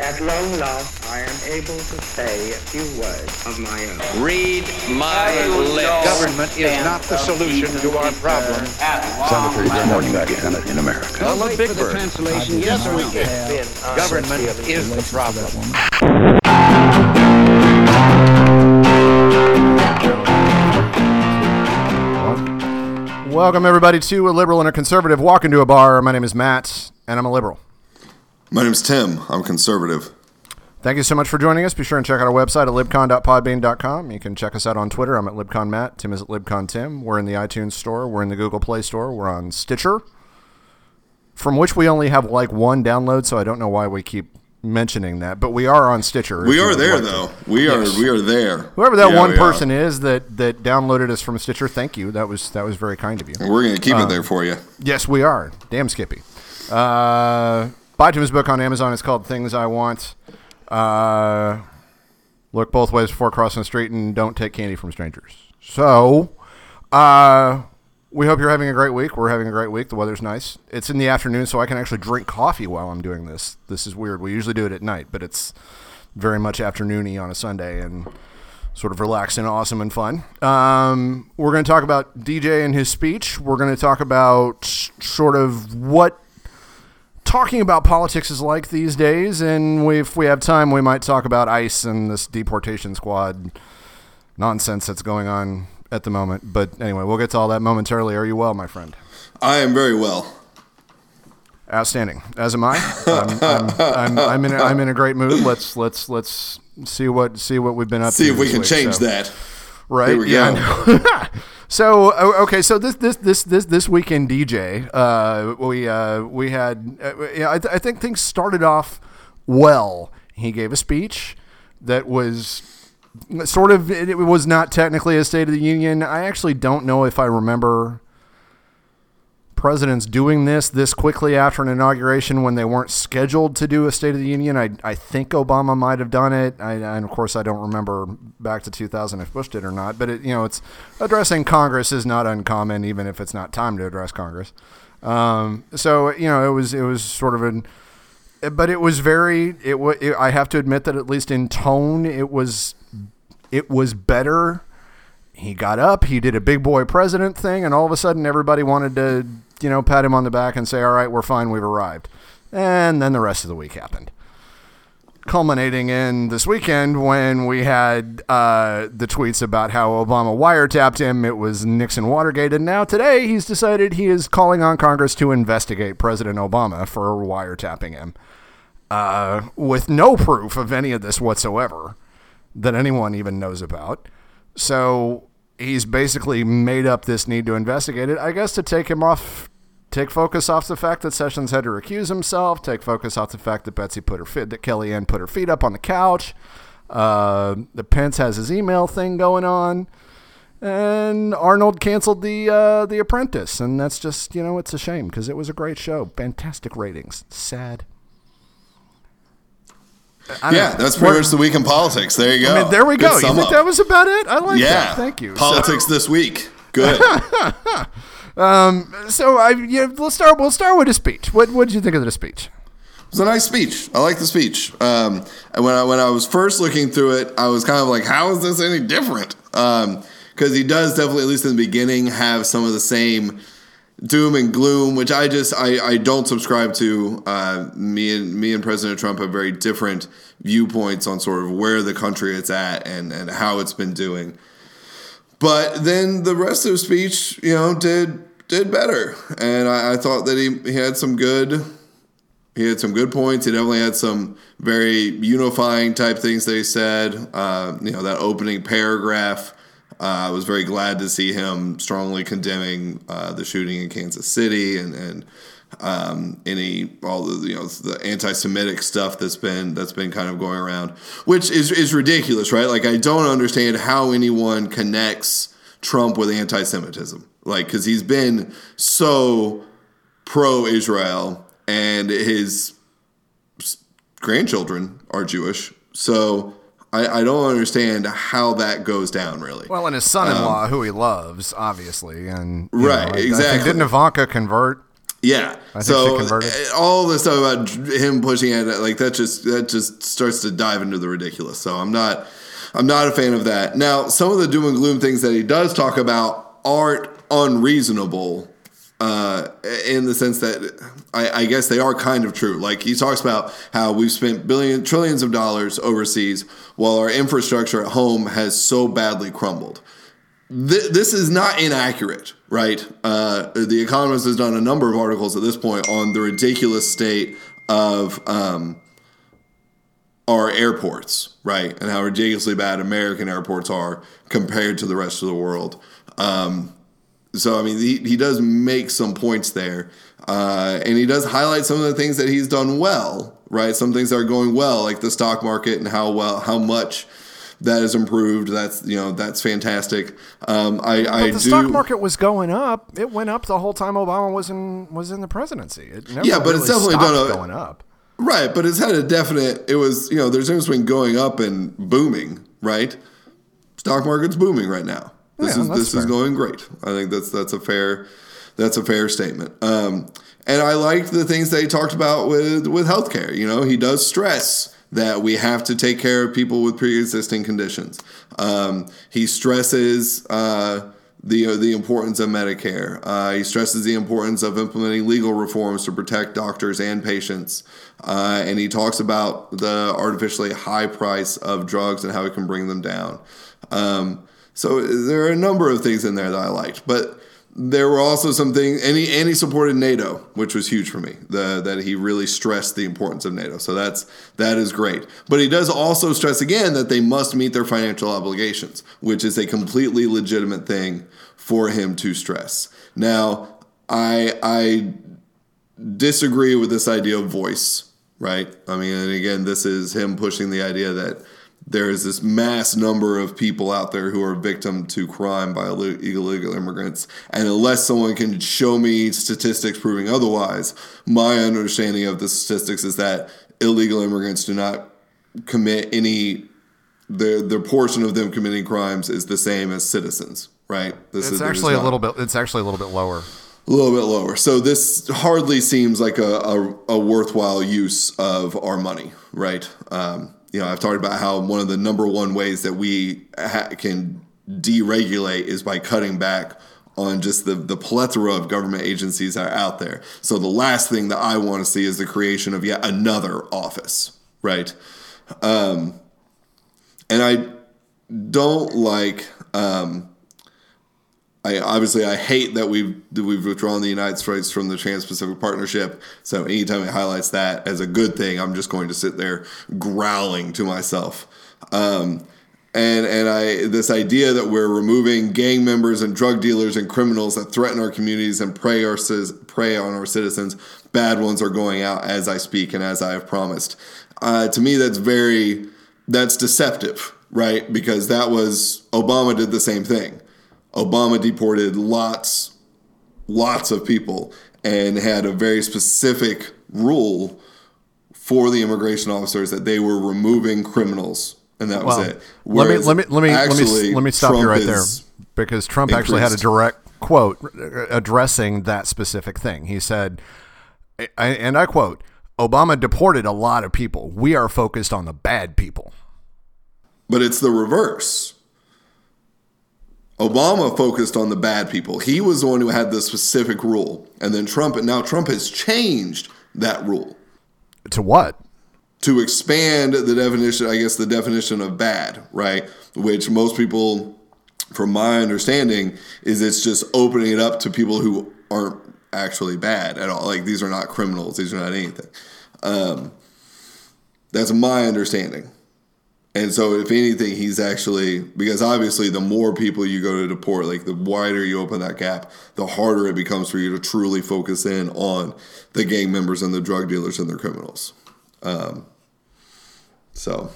At long last, I am able to say a few words of my own. Read my lips. Government is not the solution to our problem. Cemetery this morning again in America. I'm a big bird. Yes, we can. Government is the problem. Welcome, everybody, to a liberal and a conservative walk into a bar. My name is Matt, and I'm a liberal. My name's Tim. I'm conservative. Thank you so much for joining us. Be sure and check out our website at libcon.podbean.com. You can check us out on Twitter. I'm at libconmatt. Tim is at libcontim. We're in the iTunes Store. We're in the Google Play Store. We're on Stitcher, from which we only have like one download, so I don't know why we keep mentioning that. But we are on Stitcher. We are there like to. though. We are Yes. we are there. Whoever that Yeah, one we are. person is that that downloaded us from Stitcher, thank you. That was that was very kind of you. We're gonna keep Uh, it there for you. Yes, we are. Damn Skippy. Uh, buy Tim's book on Amazon. It's called Things I Want. Uh, look both ways before crossing the street and don't take candy from strangers. So, uh, we hope you're having a great week. We're having a great week. The weather's nice. It's in the afternoon, so I can actually drink coffee while I'm doing this. This is weird. We usually do it at night, but it's very much afternoony on a Sunday and sort of relaxed and awesome and fun. Um, we're going to talk about DJ and his speech. We're going to talk about sort of what talking about politics is like these days, and we, if we have time, we might talk about ICE and this deportation squad nonsense that's going on at the moment. But anyway, we'll get to all that momentarily. Are you well, my friend? I am very well. Outstanding. As am I. I'm, I'm, I'm, I'm in. A, I'm in a great mood. Let's let's let's see what see what we've been up See to. See if we can week, change so. that. Right. Yeah. So okay, so this this this this this weekend DJ, uh, we uh, we had, uh, yeah, I, th- I think things started off well. He gave a speech that was sort of it was not technically a State of the Union. I actually don't know if I remember presidents doing this this quickly after an inauguration when they weren't scheduled to do a State of the Union. I, I think Obama might have done it. I, and of course, I don't remember back to 2000 if Bush did or not. But it, you know, it's addressing Congress is not uncommon, even if it's not time to address Congress. Um, so you know, it was it was sort of an, but it was very. It, it I have to admit that at least in tone, it was it was better he got up, he did a big boy president thing, and all of a sudden everybody wanted to, you know, pat him on the back and say, all right, we're fine, we've arrived. And then the rest of the week happened. Culminating in this weekend when we had uh, the tweets about how Obama wiretapped him, it was Nixon Watergate, and now today he's decided he is calling on Congress to investigate President Obama for wiretapping him uh, with no proof of any of this whatsoever that anyone even knows about. So he's basically made up this need to investigate it, I guess, to take him off, take focus off the fact that Sessions had to recuse himself, take focus off the fact that Betsy put her feet, that Kellyanne put her feet up on the couch. Uh, the Pence has his email thing going on. And Arnold canceled the uh, the Apprentice, and that's just you know it's a shame because it was a great show, fantastic ratings. Sad. Yeah, know. that's pretty much the week in politics. There you go. I mean, there we go. You think up. that was about it? I like yeah. that. Thank you. Politics this week. Good. So, so I yeah, let's start. We'll start with a speech. What What did you think of the speech? It was a nice speech. I like the speech. Um, and when I when I was first looking through it, I was kind of like, "How is this any different?" Because he does definitely, at least in the beginning, have some of the same doom and gloom, which I just I, I don't subscribe to. Uh, me and me and President Trump have very different viewpoints on sort of where the country is at and and how it's been doing. But then the rest of the speech, you know, did did better, and I, I thought that he, he had some good he had some good points. He definitely had some very unifying type things he said. Uh, you know, that opening paragraph. Uh, I was very glad to see him strongly condemning uh, the shooting in Kansas City and and um, any all the you know the anti-Semitic stuff that's been that's been kind of going around, which is is ridiculous, right? Like I don't understand how anyone connects Trump with anti-Semitism, like because he's been so pro-Israel and his grandchildren are Jewish, so I, I don't understand how that goes down. Really, Well, and his son-in-law, who he loves, obviously, and Right, know, I- I exactly. didn't Ivanka convert? Yeah. think so she uh, all this stuff about him pushing it, like that just that just starts to dive into the ridiculous. So I'm not I'm not a fan of that. Now, some of the doom and gloom things that he does talk about aren't unreasonable. Uh, in the sense that I, I guess they are kind of true. Like he talks about how we've spent billion trillions of dollars overseas while our infrastructure at home has so badly crumbled th- this is not inaccurate, right? Uh, the Economist has done a number of articles at this point on the ridiculous state of um, our airports, right, and how ridiculously bad American airports are compared to the rest of the world. Um, so, I mean, he, he does make some points there, uh, and he does highlight some of the things that he's done well, right? Some things that are going well, like the stock market and how well, how much that has improved. That's you know that's fantastic. Um, I, But I the do. stock market was going up. It went up the whole time Obama was in was in the presidency. It never Yeah, but it's definitely done a- going up. Right, but it's had a definite. It was you know there's a difference between going up and booming. Right, stock market's booming right now. This Yeah, is this is going great. I think that's that's a fair that's a fair statement. Um, and I liked the things they talked about with with healthcare. You know, he does stress that we have to take care of people with pre-existing conditions. Um, he stresses. Uh, the the importance of Medicare. Uh, he stresses the importance of implementing legal reforms to protect doctors and patients, uh, and he talks about the artificially high price of drugs and how we can bring them down. Um, so there are a number of things in there that I liked, but there were also some things, and he, and he supported NATO, which was huge for me. The, that he really stressed the importance of NATO. So that's that is great. But he does also stress again that they must meet their financial obligations, which is a completely legitimate thing for him to stress. Now, I I disagree with this idea of voice, right? I mean, and again, this is him pushing the idea that there is this mass number of people out there who are victim to crime by illegal immigrants. And unless someone can show me statistics proving otherwise, my understanding of the statistics is that illegal immigrants do not commit any the portion of them committing crimes is the same as citizens, right? This It's there's actually a little bit. It's actually a little bit lower. a little bit lower. So this hardly seems like a, a, a worthwhile use of our money, right? Um, you know, I've talked about how one of the number one ways that we ha- can deregulate is by cutting back on just the, the plethora of government agencies that are out there. So the last thing that I want to see is the creation of yet another office, right? Um, and I don't like. Um, I obviously I hate that we've that we've withdrawn the United States from the Trans-Pacific Partnership. So anytime it highlights that as a good thing, I'm just going to sit there growling to myself. Um, and and I this idea that we're removing gang members and drug dealers and criminals that threaten our communities and prey our prey on our citizens. Bad ones are going out as I speak and as I have promised. Uh, to me, that's very that's deceptive, right? Because that was Obama did the same thing. Obama deported lots, lots of people and had a very specific rule for the immigration officers that they were removing criminals, and that was it. let me Whereas let me let me let me let me stop you right there because Trump actually had a direct quote uh, addressing that specific thing. He said, and I quote: "Obama deported a lot of people. We are focused on the bad people." But it's the reverse. Obama focused on the bad people. He was the one who had the specific rule, and then Trump. And now Trump has changed that rule. To what? to expand the definition, I guess the definition of bad, right? Which most people, from my understanding, is it's just opening it up to people who aren't actually bad at all. Like these are not criminals, these are not anything. Um, that's my understanding. And so, if anything, he's actually because obviously, the more people you go to deport, like the wider you open that gap, the harder it becomes for you to truly focus in on the gang members and the drug dealers and their criminals. Um, so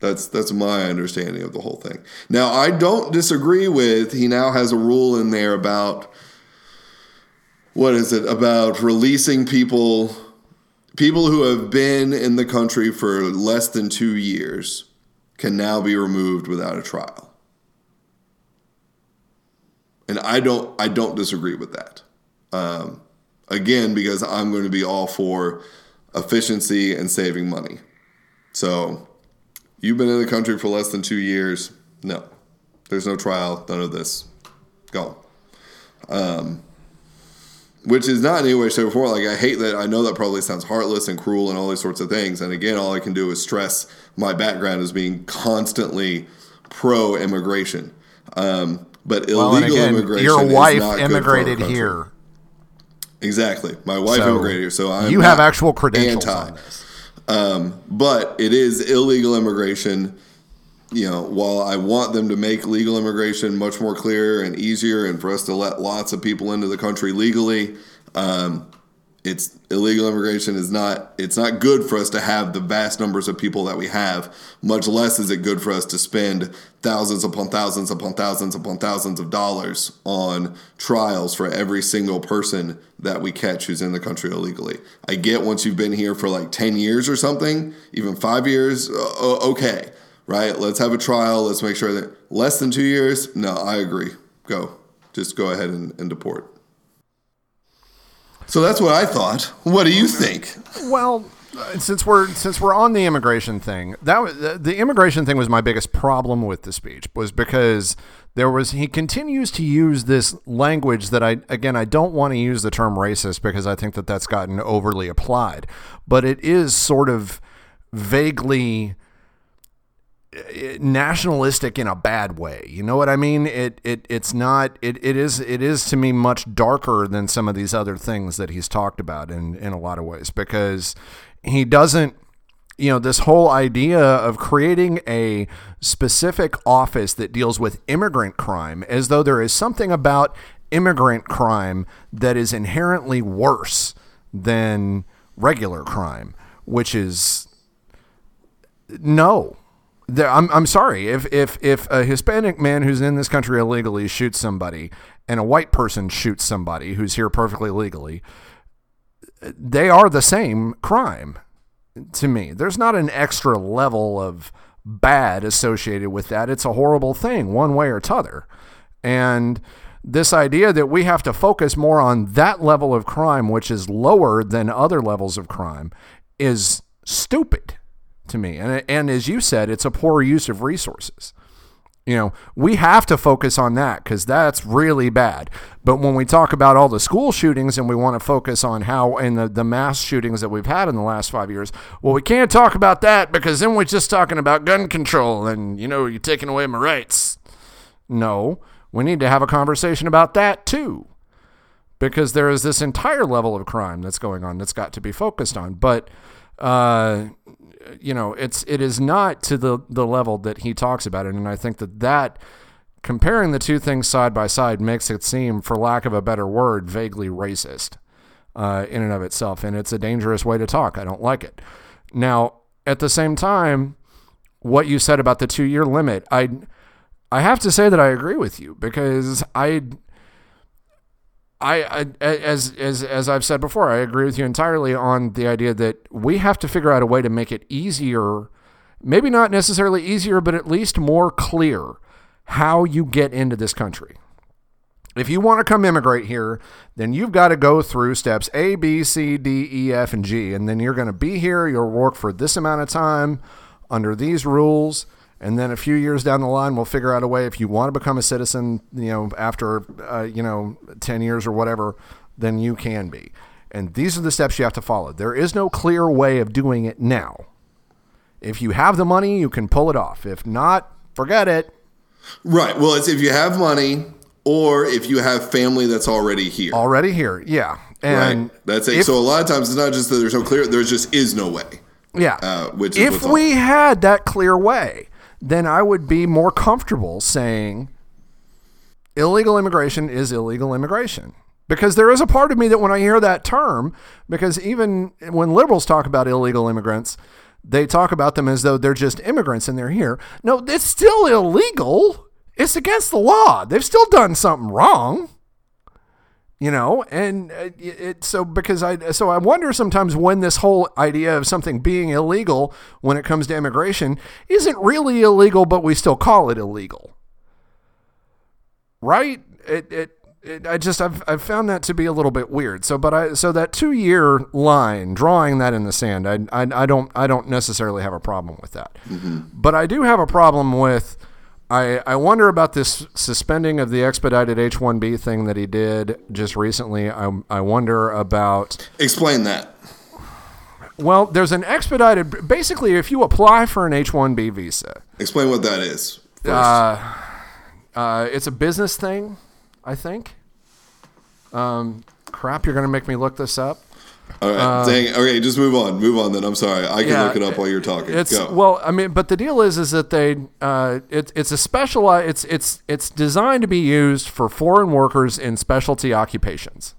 that's that's my understanding of the whole thing. Now I don't disagree with he now has a rule in there about what is it about releasing people people who have been in the country for less than 2 years can now be removed without a trial. And I don't I don't disagree with that. Um, Again, because I'm going to be all for efficiency and saving money. So, you've been in the country for less than two years. No, there's no trial, none of this. Go. Um, which is not in any way, shape, or form. Like I hate that. I know that probably sounds heartless and cruel and all these sorts of things. And again, all I can do is stress my background as being constantly pro immigration. Um, but Well, illegal again, immigration. your is wife not good for our immigrated here. Exactly, my wife So, immigrated here, so I'm you have actual credentials anti. on this. Um, but it is illegal immigration. You know, while I want them to make legal immigration much more clear and easier, and for us to let lots of people into the country legally, um, it's illegal immigration is not. It's not good for us to have the vast numbers of people that we have. Much less is it good for us to spend thousands upon thousands upon thousands upon thousands of dollars on trials for every single person that we catch who's in the country illegally. I get once you've been here for like 10 years or something, even five years, okay, right? Let's have a trial. Let's make sure that less than two years, no, I agree. Go. Just go ahead and, and deport. So that's what I thought. What do you think? Well, since we're since we're on the immigration thing, that was, the, the immigration thing was my biggest problem with the speech was because there was he continues to use this language that I again I don't want to use the term racist because I think that that's gotten overly applied, but it is sort of vaguely nationalistic in a bad way. You know what I mean? It it it's not it, it is it is to me much darker than some of these other things that he's talked about in in a lot of ways because he doesn't you know this whole idea of creating a specific office that deals with immigrant crime as though there is something about immigrant crime that is inherently worse than regular crime which is no I'm, I'm sorry if, if if a Hispanic man who's in this country illegally shoots somebody and a white person shoots somebody who's here perfectly legally, they are the same crime to me. There's not an extra level of bad associated with that. It's a horrible thing, one way or t'other. And this idea that we have to focus more on that level of crime, which is lower than other levels of crime, is stupid to me. And, and as you said, it's a poor use of resources. You know, we have to focus on that because that's really bad. But when we talk about all the school shootings and we want to focus on how, and the, the mass shootings that we've had in the last five years, well, we can't talk about that because then we're just talking about gun control and, you know, you're taking away my rights. No, we need to have a conversation about that too because there is this entire level of crime that's going on that's got to be focused on. But, uh, you know, it's it is not to the the level that he talks about it, and I think that that comparing the two things side by side makes it seem, for lack of a better word, vaguely racist uh, in and of itself, and it's a dangerous way to talk. I don't like it. Now, at the same time, what you said about the two year limit, I I have to say that I agree with you because I I, as as as I've said before, I agree with you entirely on the idea that we have to figure out a way to make it easier, maybe not necessarily easier, but at least more clear how you get into this country. If you want to come immigrate here, then you've got to go through steps A, B, C, D, E, F, and G, and then you're going to be here. You'll work for this amount of time under these rules, and then a few years down the line, we'll figure out a way. If you want to become a citizen, you know, after uh, you know ten years or whatever, then you can be. And these are the steps you have to follow. There is no clear way of doing it now. If you have the money, you can pull it off. If not, forget it. Right. Well, it's if you have money or if you have family that's already here. Already here, yeah. And right. That's it. if- so a lot of times it's not just that there's no clear. There just is no way. Yeah. Uh, which if we had that clear way, then I would be more comfortable saying illegal immigration is illegal immigration. Because there is a part of me that when I hear that term, because even when liberals talk about illegal immigrants, they talk about them as though they're just immigrants and they're here. No, it's still illegal. It's against the law. They've still done something wrong you know and uh, it, it so because i so i wonder sometimes when this whole idea of something being illegal when it comes to immigration isn't really illegal but we still call it illegal right it, it it, I just I've I've found that to be a little bit weird. So, but I so that two year line, drawing that in the sand, I, I I don't I don't necessarily have a problem with that. But I do have a problem with. I, I wonder about this suspending of the expedited H one B thing that he did just recently. I, I wonder about Explain that. well, there's an expedited. Basically, if you apply for an H one B visa, Explain what that is. First. uh, it's a business thing, I think. Um, crap, you're gonna make me look this up. All right. Dang. Okay, just move on. Move on. Then I'm sorry. I can Yeah, look it up while you're talking. It's Go. well, I mean, but the deal is, is that they, uh, it, it's a specialized, it's it's it's designed to be used for foreign workers in specialty occupations.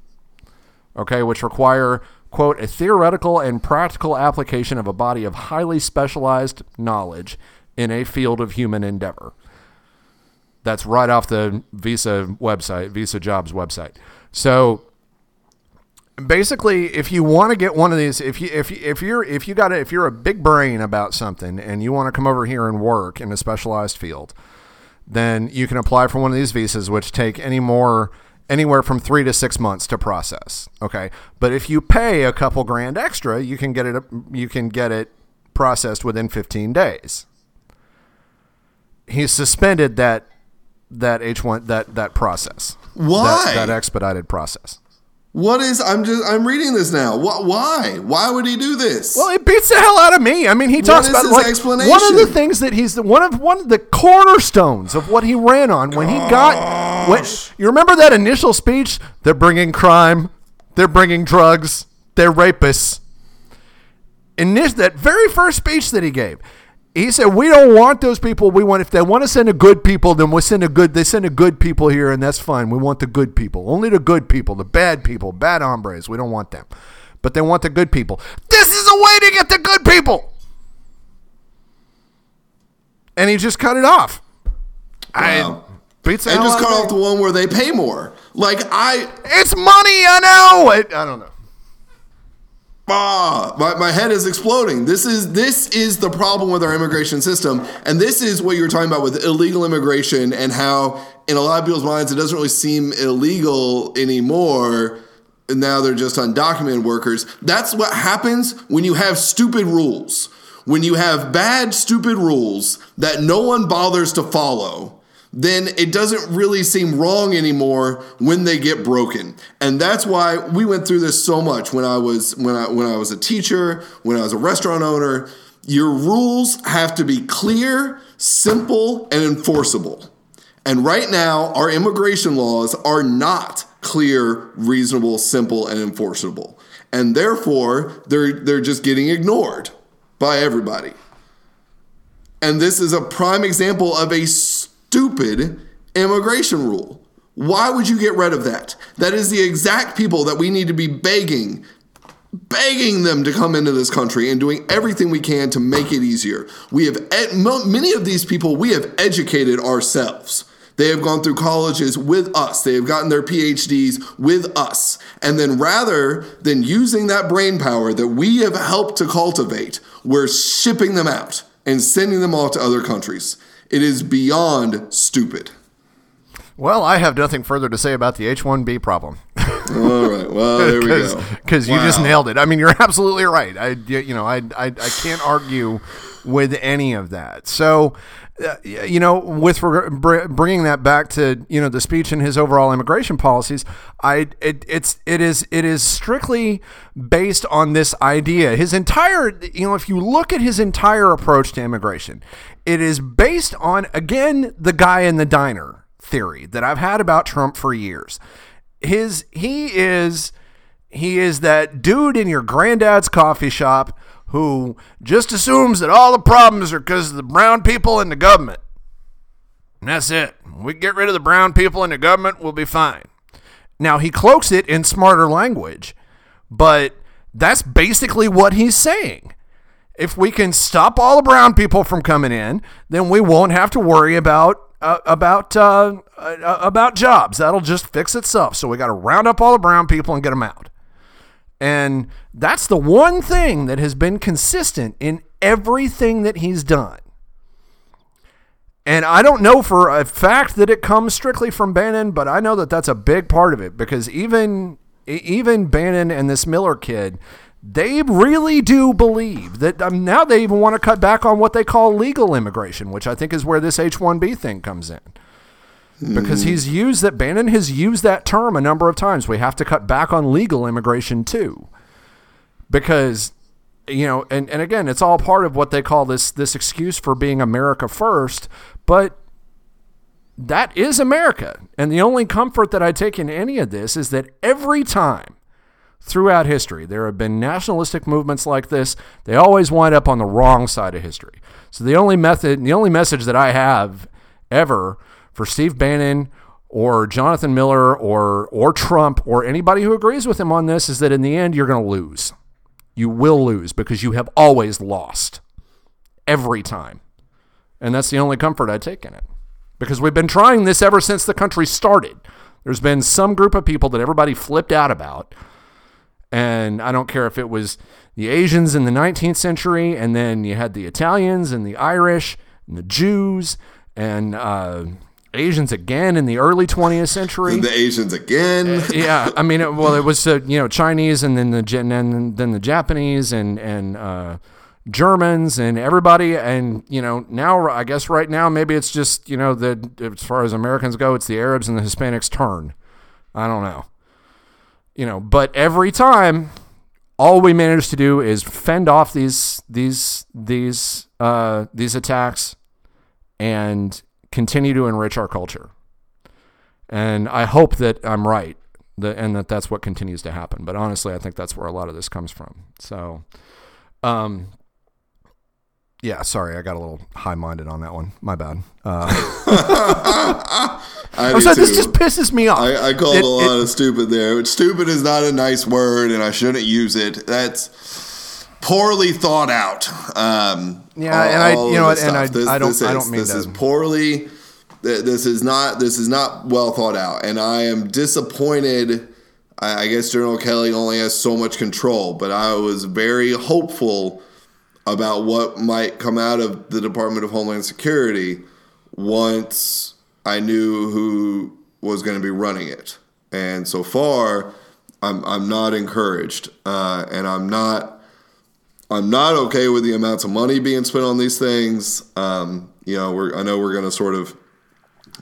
Okay, which require quote a theoretical and practical application of a body of highly specialized knowledge in a field of human endeavor. That's right off the Visa website, Visa Jobs website. So basically if you want to get one of these if you if you, if you're if you got a, if you're a big brain about something and you want to come over here and work in a specialized field then you can apply for one of these visas which take any more anywhere from 3 to 6 months to process okay? But if you pay a couple grand extra you can get it you can get it processed within 15 days. He suspended that that H1 that that process. Why? that, that expedited process what is? I'm just. I'm reading this now. What? Why? Why would he do this? Well, it beats the hell out of me. I mean, he talks about his like explanation? one of the things that he's the, one of one of the cornerstones of what he ran on when he got. When, you remember that initial speech? They're bringing crime. They're bringing drugs. They're rapists. In this, that very first speech that he gave, he said, "We don't want those people. We want if they want to send a good people, then we'll send a good. They send a good people here, and that's fine. We want the good people, only the good people, the bad people, bad hombres. We don't want them, but they want the good people. This is a way to get the good people." And he just cut it off. Wow. I beats the and hell just cut off the one where they pay more. Like I, It's money, I know. I, I don't know. Ah, my, my head is exploding. This is this is the problem with our immigration system, and this is what you were talking about with illegal immigration and how in a lot of people's minds it doesn't really seem illegal anymore. And now they're just undocumented workers. That's what happens when you have stupid rules. When you have bad, stupid rules that no one bothers to follow, then it doesn't really seem wrong anymore when they get broken. And that's why we went through this so much when I was when I when I was a teacher, when I was a restaurant owner. Your rules have to be clear, simple, and enforceable. And right now, our immigration laws are not clear, reasonable, simple, and enforceable. And therefore, they're they're just getting ignored by everybody. And this is a prime example of a stupid immigration rule. Why would you get rid of that? That is the exact people that we need to be begging, begging them to come into this country and doing everything we can to make it easier. We have many of these people we have educated ourselves. They have gone through colleges with us. They have gotten their PhDs with us. And then rather than using that brain power that we have helped to cultivate, we're shipping them out and sending them off to other countries. It is beyond stupid. Well, I have nothing further to say about the H-1B problem. All right. Well, there we go. Because you just nailed it. I mean, you're absolutely right. I, you know, I, I, I can't argue with any of that. So, uh, you know, with br- bringing that back to you know the speech and his overall immigration policies, I it, it's it is it is strictly based on this idea. His entire you know, if you look at his entire approach to immigration, it is based on again the guy in the diner theory that I've had about Trump for years. His he is he is that dude in your granddad's coffee shop who just assumes that all the problems are because of the brown people in the government. And that's it. We get rid of the brown people in the government, we'll be fine. Now he cloaks it in smarter language, but that's basically what he's saying. If we can stop all the brown people from coming in, then we won't have to worry about uh, about uh, uh, about jobs. That'll just fix itself. So we got to round up all the brown people and get them out. And that's the one thing that has been consistent in everything that he's done. And I don't know for a fact that it comes strictly from Bannon, but I know that that's a big part of it because even even Bannon and this Miller kid, they really do believe that um, now they even want to cut back on what they call legal immigration, which I think is where this H-1B thing comes in. Because he's used that Bannon has used that term a number of times. We have to cut back on legal immigration too because you know and, and again it's all part of what they call this this excuse for being america first but that is america and the only comfort that i take in any of this is that every time throughout history there have been nationalistic movements like this they always wind up on the wrong side of history so the only method the only message that i have ever for steve bannon or jonathan miller or or trump or anybody who agrees with him on this is that in the end you're going to lose you will lose because you have always lost every time. And that's the only comfort I take in it. Because we've been trying this ever since the country started. There's been some group of people that everybody flipped out about. And I don't care if it was the Asians in the 19th century, and then you had the Italians and the Irish and the Jews and uh, Asians again in the early 20th century The Asians again. yeah, I mean, it, well, it was uh, you know Chinese and then the and then the Japanese and and uh, Germans and everybody, and you know now I guess right now maybe it's just you know the as far as Americans go, it's the Arabs and the Hispanics' turn. I don't know, you know, but every time, all we manage to do is fend off these these these uh, these attacks and continue to enrich our culture. And I hope that I'm right, that, and that that's what continues to happen. But honestly, I think that's where a lot of this comes from. So, um, yeah, sorry, I got a little high-minded on that one. My bad. Uh, I sorry, this just pisses me off. I, I called It- a lot it- of stupid there. Stupid is not a nice word, and I shouldn't use it. That's poorly thought out. Um, Yeah, and I- you know this and I- stuff. I don't- This I is, don't mean This to- is poorly. This is not. This is not well thought out, and I am disappointed. I, I guess General Kelly only has so much control, but I was very hopeful about what might come out of the Department of Homeland Security once I knew who was going to be running it. And so far, I'm I'm not encouraged, uh, and I'm not I'm not okay with the amounts of money being spent on these things. Um, you know, I know we're going to sort of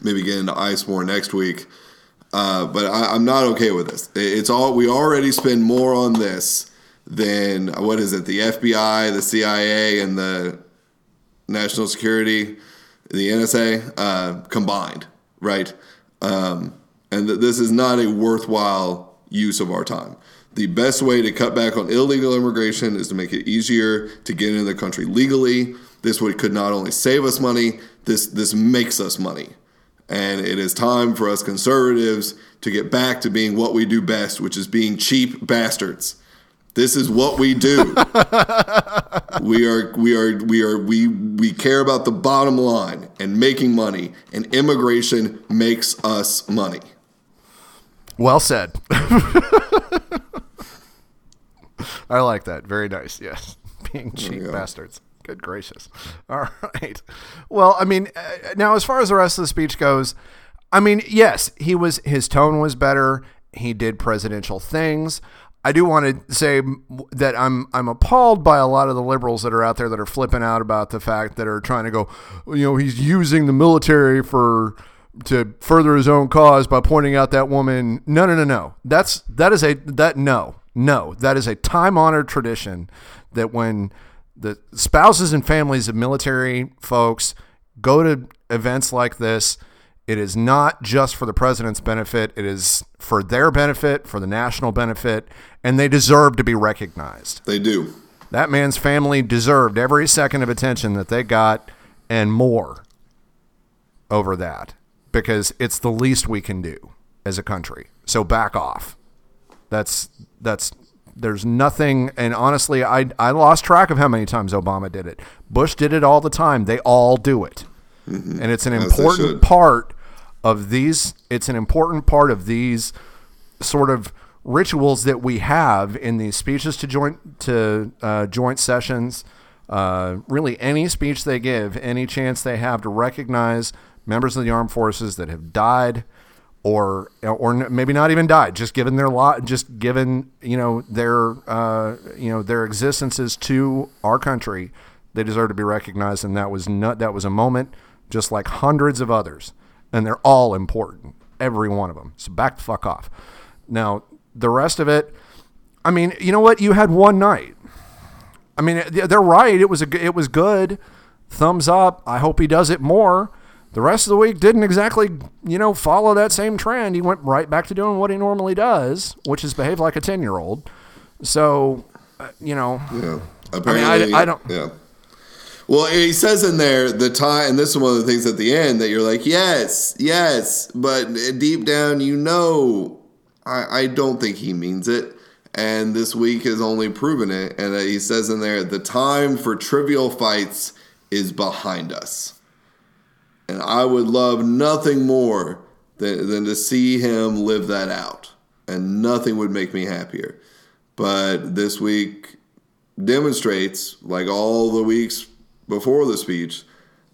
maybe get into ice more next week, uh, but I, I'm not okay with this. It's all we already spend more on this than what is it? The FBI, the CIA, and the national security, the NSA uh, combined, right? Um, and th- this is not a worthwhile use of our time. The best way to cut back on illegal immigration is to make it easier to get into the country legally. This would could not only save us money, this this makes us money. And it is time for us conservatives to get back to being what we do best, which is being cheap bastards. This is what we do. we are we are we are we we care about the bottom line and making money and immigration makes us money. Well said. I like that. Very nice. Yes. Being cheap go. bastards. Good gracious. All right. Well, I mean, uh, now as far as the rest of the speech goes, I mean, yes, he was his tone was better. He did presidential things. I do want to say that I'm I'm appalled by a lot of the liberals that are out there that are flipping out about the fact that are trying to go, you know, he's using the military for to further his own cause by pointing out that woman. No, no, no, no. That's that is a that no, no. That is a time honored tradition that when the spouses and families of military folks go to events like this, it is not just for the president's benefit. It is for their benefit, for the national benefit, and they deserve to be recognized. They do. That man's family deserved every second of attention that they got and more over that because it's the least we can do as a country. So back off. That's that's there's nothing and honestly I I lost track of how many times Obama did it. Bush did it all the time. They all do it. Mm-hmm. And it's an As important part of these it's an important part of these sort of rituals that we have in these speeches to joint to uh, joint sessions. Uh, really any speech they give, any chance they have to recognize members of the armed forces that have died or or maybe not even died, just given their lot, just given you know their uh, you know their existences to our country, they deserve to be recognized, and that was not that was a moment, just like hundreds of others, and they're all important, every one of them. So back the fuck off. Now the rest of it, I mean, you know what? You had one night. I mean, they're right. It was a it was good. Thumbs up. I hope he does it more. The rest of the week didn't exactly, you know, follow that same trend. He went right back to doing what he normally does, which is behave like a 10 year old. So, uh, you know. Yeah. Apparently, I, mean, I, I, don't. Yeah. Well, he says in there the time, and this is one of the things at the end that you're like, yes, yes, but deep down, you know, I, I don't think he means it. And this week has only proven it. And he says in there, the time for trivial fights is behind us. And I would love nothing more than, than to see him live that out. And nothing would make me happier. But this week demonstrates, like all the weeks before the speech,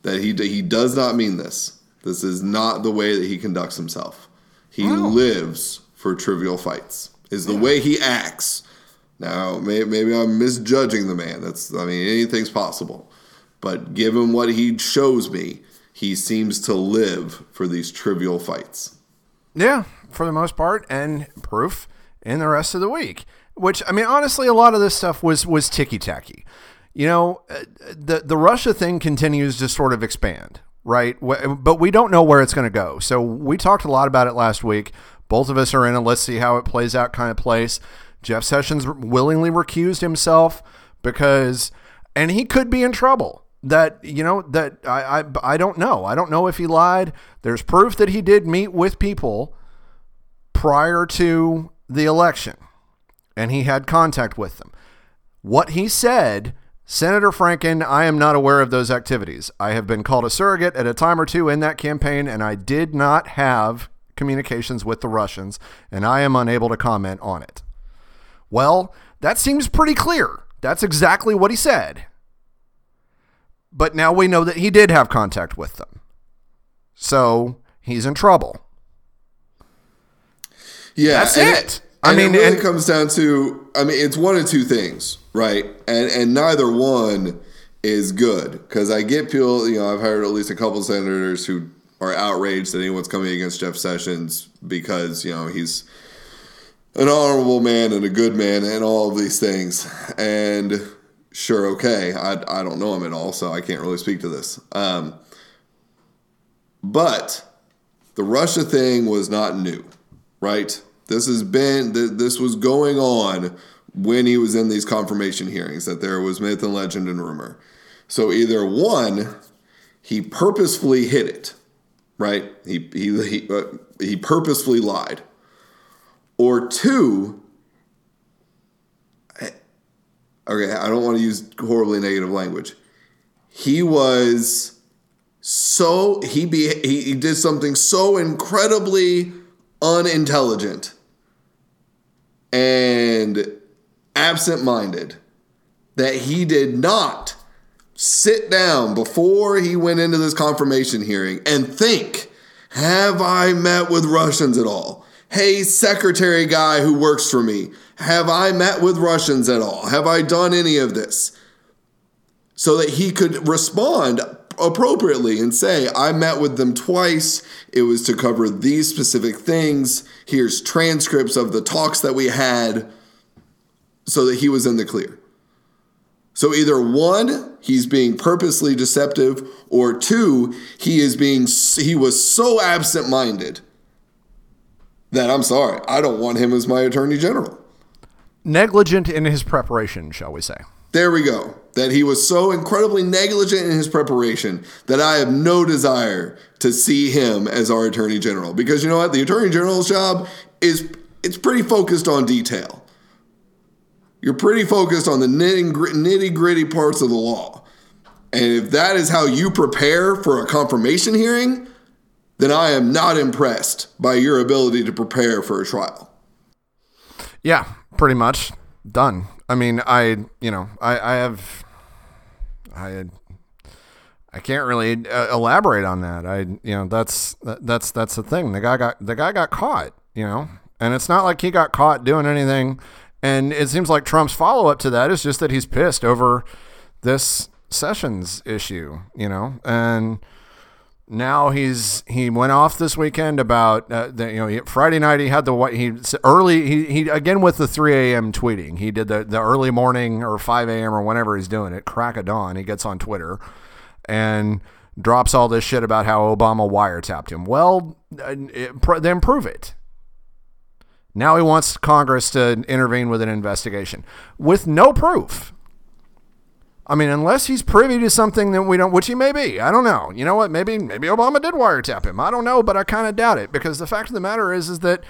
that he, he does not mean this. This is not the way that he conducts himself. He wow. lives for trivial fights, is the yeah. way he acts. Now, maybe, maybe I'm misjudging the man. That's, I mean, anything's possible. But given what he shows me, he seems to live for these trivial fights. Yeah, for the most part, and proof in the rest of the week. Which I mean, honestly, a lot of this stuff was was ticky tacky. You know, uh, the the Russia thing continues to sort of expand, right? But we don't know where it's going to go. So we talked a lot about it last week. Both of us are in a let's see how it plays out kind of place. Jeff Sessions willingly recused himself because, and he could be in trouble that you know that I, I I don't know. I don't know if he lied. There's proof that he did meet with people prior to the election and he had contact with them. What he said, Senator Franken, I am not aware of those activities. I have been called a surrogate at a time or two in that campaign and I did not have communications with the Russians and I am unable to comment on it. Well, that seems pretty clear. That's exactly what he said. But now we know that he did have contact with them. So he's in trouble. Yeah. That's it. I mean, it really and, comes down to I mean, it's one of two things, right? And and neither one is good because I get people. You know, I've heard at least a couple senators who are outraged that anyone's coming against Jeff Sessions because you know he's an honorable man and a good man and all of these things. And sure, okay. I, I don't know him at all, so I can't really speak to this. Um, but the Russia thing was not new, right? This has been this was going on when he was in these confirmation hearings that there was myth and legend and rumor. So either one, he purposefully hid it, right? He he he, uh, he purposefully lied, or two, okay, I don't want to use horribly negative language. He was so he be he, he did something so incredibly unintelligent and absent-minded that he did not sit down before he went into this confirmation hearing and think, have I met with Russians at all? Hey, secretary guy who works for me, have I met with Russians at all? Have I done any of this? So that he could respond appropriately and say, I met with them twice. It was to cover these specific things. Here's transcripts of the talks that we had so that he was in the clear. So either one, he's being purposely deceptive, or two, he is being he was so absent-minded that I'm sorry, I don't want him as my attorney general negligent in his preparation, shall we say. There we go. That he was so incredibly negligent in his preparation that I have no desire to see him as our attorney general. Because you know what? The attorney general's job is it's pretty focused on detail. You're pretty focused on the nitty gritty parts of the law. And if that is how you prepare for a confirmation hearing, then I am not impressed by your ability to prepare for a trial. Yeah, pretty much done. I mean, I you know, I, I have I I can't really uh, elaborate on that. I you know that's that, that's that's the thing. The guy got the guy got caught. You know, and it's not like he got caught doing anything. And it seems like Trump's follow up to that is just that he's pissed over this Sessions issue. You know, and now he's he went off this weekend about uh, the, you know Friday night he had the what he early he, he again with the 3 a.m. tweeting he did the the early morning or 5 a.m. or whenever he's doing it crack of dawn he gets on Twitter and drops all this shit about how Obama wiretapped him well it, pr- then prove it now he wants Congress to intervene with an investigation with no proof I mean, unless he's privy to something that we don't, which he may be. I don't know. You know what? Maybe maybe Obama did wiretap him. I don't know, but I kind of doubt it because the fact of the matter is, is that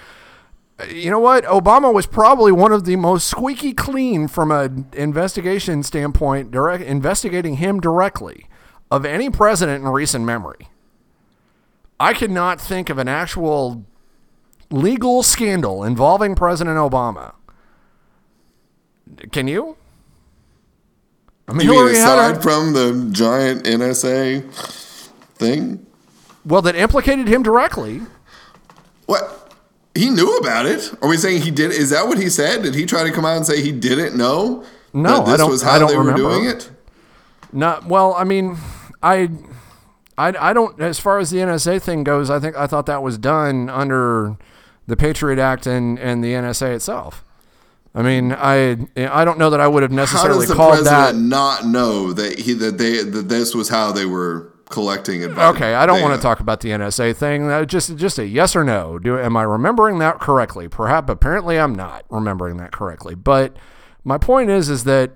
you know what? Obama was probably one of the most squeaky clean from an investigation standpoint, direct investigating him directly of any president in recent memory. I could not think of an actual legal scandal involving President Obama. Can you? I mean, mean aside a, from the giant NSA thing? Well, that implicated him directly. What? He knew about it. Are we saying he did? Is that what he said? Did he try to come out and say he didn't know? No, this I don't. Was how I don't they remember. were doing it. Not well. I mean, I, I, I don't. As far as the NSA thing goes, I think I thought that was done under the Patriot Act and and the NSA itself. I mean, I I don't know that I would have necessarily how does the called president that. Not know that he that they that this was how they were collecting advice. Okay, I don't want to talk about the NSA thing. Uh, just just a yes or no. Do am I remembering that correctly? Perhaps apparently I'm not remembering that correctly. But my point is is that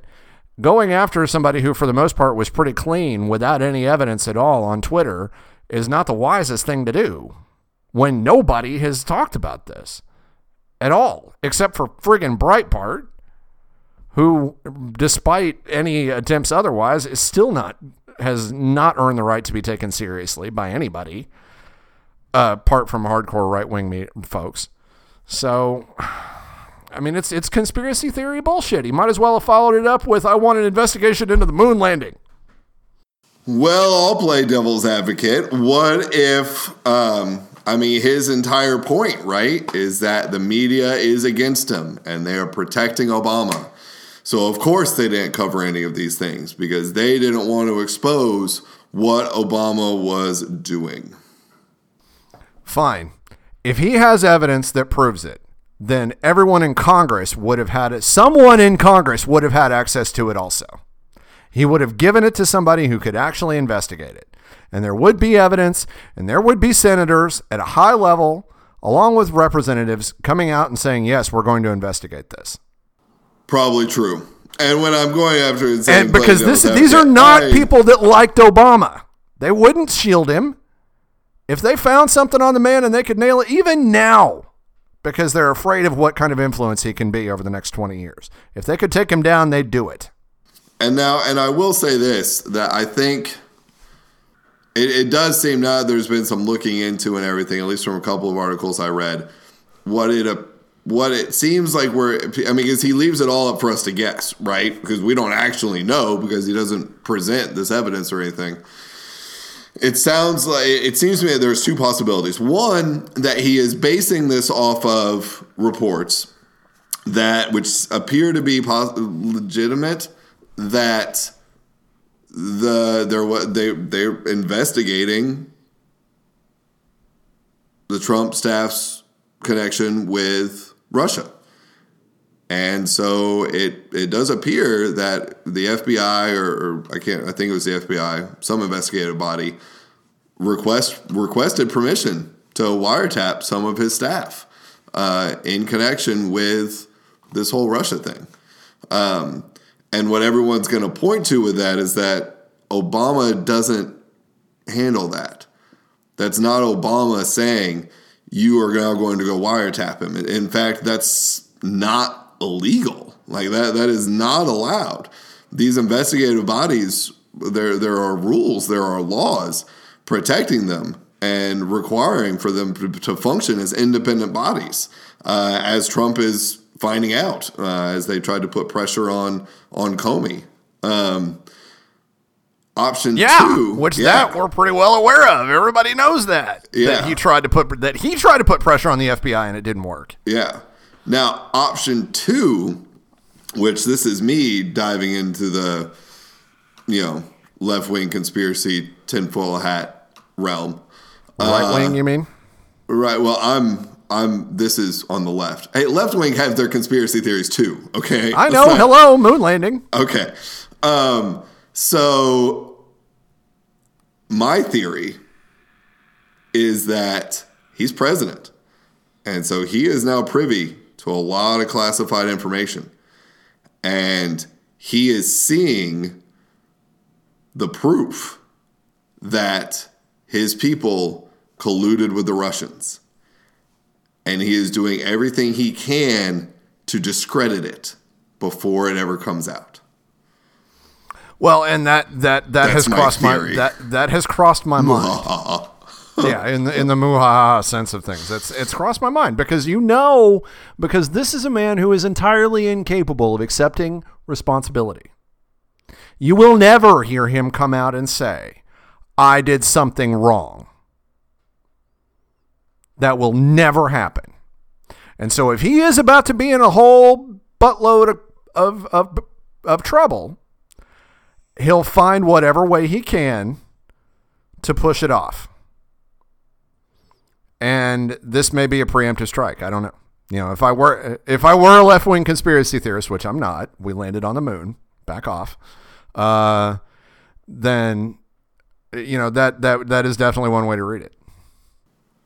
going after somebody who for the most part was pretty clean without any evidence at all on Twitter is not the wisest thing to do when nobody has talked about this at all, except for friggin' Breitbart, who, despite any attempts otherwise, is still not has not earned the right to be taken seriously by anybody, uh, apart from hardcore right wing folks. So, I mean, it's it's conspiracy theory bullshit. He might as well have followed it up with, "I want an investigation into the moon landing." Well, I'll play devil's advocate. What if um, I mean, his entire point, right, is that the media is against him and they are protecting Obama. So, of course, they didn't cover any of these things because they didn't want to expose what Obama was doing. Fine. If he has evidence that proves it, then everyone in Congress would have had it. Someone in Congress would have had access to it also. He would have given it to somebody who could actually investigate it and there would be evidence, and there would be senators at a high level, along with representatives, coming out and saying, yes, we're going to investigate this. Probably true. And when I'm going after it, and because this, these are not I, people that liked Obama, they wouldn't shield him. If they found something on the man and they could nail it, even now, because they're afraid of what kind of influence he can be over the next 20 years. If they could take him down, they'd do it. And now, and I will say this that I think it, it does seem now there's been some looking into and everything, at least from a couple of articles I read, what it uh, what it seems like we're I mean, because he leaves it all up for us to guess, right? Because we don't actually know because he doesn't present this evidence or anything. It sounds like it seems to me that there's two possibilities. One, that he is basing this off of reports that which appear to be pos- legitimate that the they they're investigating the Trump staff's connection with Russia. And so it it does appear that the FBI or, or, I can't I think it was the FBI, some investigative body, request requested permission to wiretap some of his staff uh, in connection with this whole Russia thing. Um, and what everyone's going to point to with that is that Obama doesn't handle that. That's not Obama saying you are now going to go wiretap him. In fact, that's not illegal. Like that that is not allowed. These investigative bodies there there are rules, there are laws protecting them and requiring for them to, to function as independent bodies. Uh, as Trump is finding out uh, as they tried to put pressure on on Comey. Um, option Yeah, two, which yeah. that we're pretty well aware of. Everybody knows that. Yeah. That he tried to put that he tried to put pressure on the FBI and it didn't work. Yeah. Now, option two, which this is me diving into the, you know, left wing conspiracy tinfoil hat realm. Right wing, you mean? Right. Well, I'm. I'm. This is on the left. Hey, left wing have their conspiracy theories too. Okay. I know. not- Hello, moon landing. Okay. Um, so my theory is that he's president. And so he is now privy to a lot of classified information. And he is seeing the proof that his people colluded with the Russians. And he is doing everything he can to discredit it before it ever comes out. Well, and that that that That's has my crossed my that that has crossed my mind. yeah, in the in the muhaha sense of things, it's it's crossed my mind because you know because this is a man who is entirely incapable of accepting responsibility. You will never hear him come out and say, "I did something wrong." That will never happen. And so, if he is about to be in a whole buttload of of of, of trouble, he'll find whatever way he can to push it off. And this may be a preemptive strike. I don't know. You know, if I were if I were a left wing conspiracy theorist, which I'm not, we landed on the moon. Back off. Uh, then you know that that that is definitely one way to read it.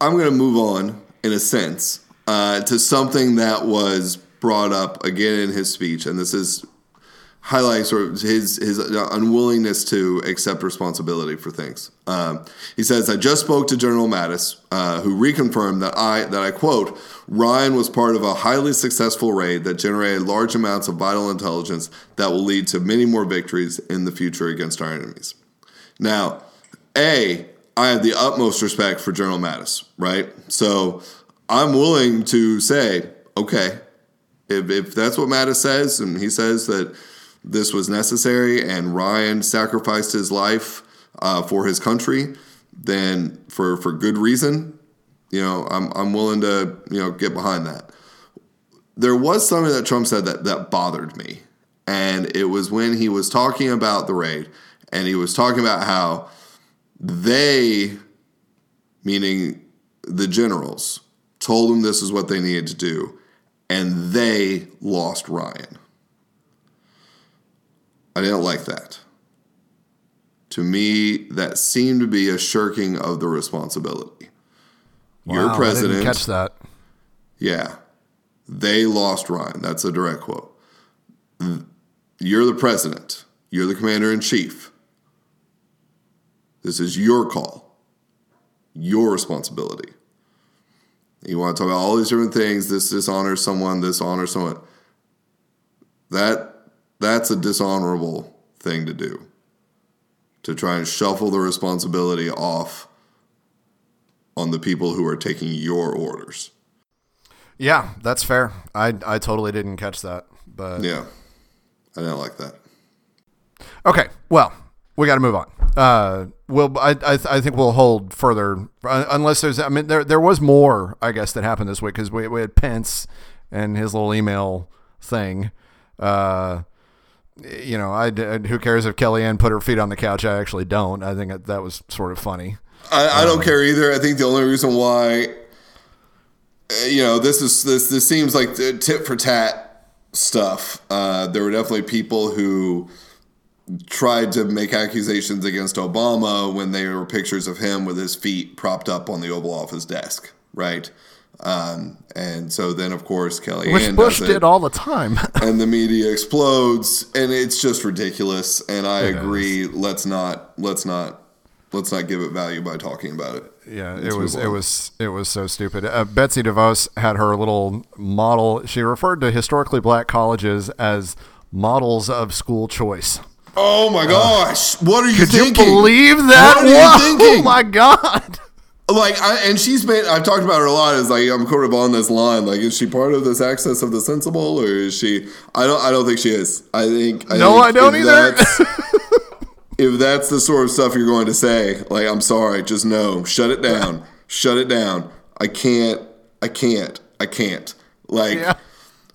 I'm going to move on in a sense uh, to something that was brought up again in his speech, and this is highlights sort of his his unwillingness to accept responsibility for things. Um, he says, "I just spoke to General Mattis, uh, who reconfirmed that I that I quote Ryan was part of a highly successful raid that generated large amounts of vital intelligence that will lead to many more victories in the future against our enemies." Now, a I have the utmost respect for General Mattis, right? So I'm willing to say, okay, if, if that's what Mattis says, and he says that this was necessary and Ryan sacrificed his life uh, for his country, then for, for good reason, you know, I'm, I'm willing to, you know, get behind that. There was something that Trump said that, that bothered me. And it was when he was talking about the raid and he was talking about how they, meaning the generals, told them this is what they needed to do, and they lost Ryan. I didn't like that. To me, that seemed to be a shirking of the responsibility. Your Wow, I president, didn't catch that. yeah, they lost Ryan. That's a direct quote. You're the president. You're the commander in chief. This is your call, your responsibility. You want to talk about all these different things. This dishonors someone. This honors someone. That that's a dishonorable thing to do. To try and shuffle the responsibility off on the people who are taking your orders. Yeah, that's fair. I I totally didn't catch that, but Yeah, I didn't like that. Okay, well, we got to move on. Uh, we'll, I, I, I think we'll hold further uh, unless there's. I mean, there, there was more, I guess, that happened this week because we, we had Pence and his little email thing. Uh, you know, I, who cares if Kellyanne put her feet on the couch? I actually don't. I think that, that was sort of funny. I, I don't care either. I think the only reason why, uh, you know, this is this this seems like tit for tat stuff. Uh, there were definitely people who tried to make accusations against Obama when there were pictures of him with his feet propped up on the Oval Office desk, right? Um, and so then, of course, Kellyanne Which Bush does it, did all the time. and the media explodes, and it's just ridiculous. And I It agree. Let's not let's not let's not give it value by talking about it. Yeah, Let's it was it was it was so stupid. Uh, Betsy DeVos had her little model. She referred to historically black colleges as models of school choice. Oh my uh, gosh! what are you Could you thinking? believe that? What are you thinking? Oh my god! Like, I, and she's been. I've talked about her a lot. Is like I'm sort of on this line. Like, is she part of this access of the sensible, or is she? I don't. I don't think she is. I think. I No, think I don't if either. that's- if that's the sort of stuff you're going to say, like, I'm sorry, just no, shut it down, shut it down. I can't, I can't, I can't. Like, Yeah.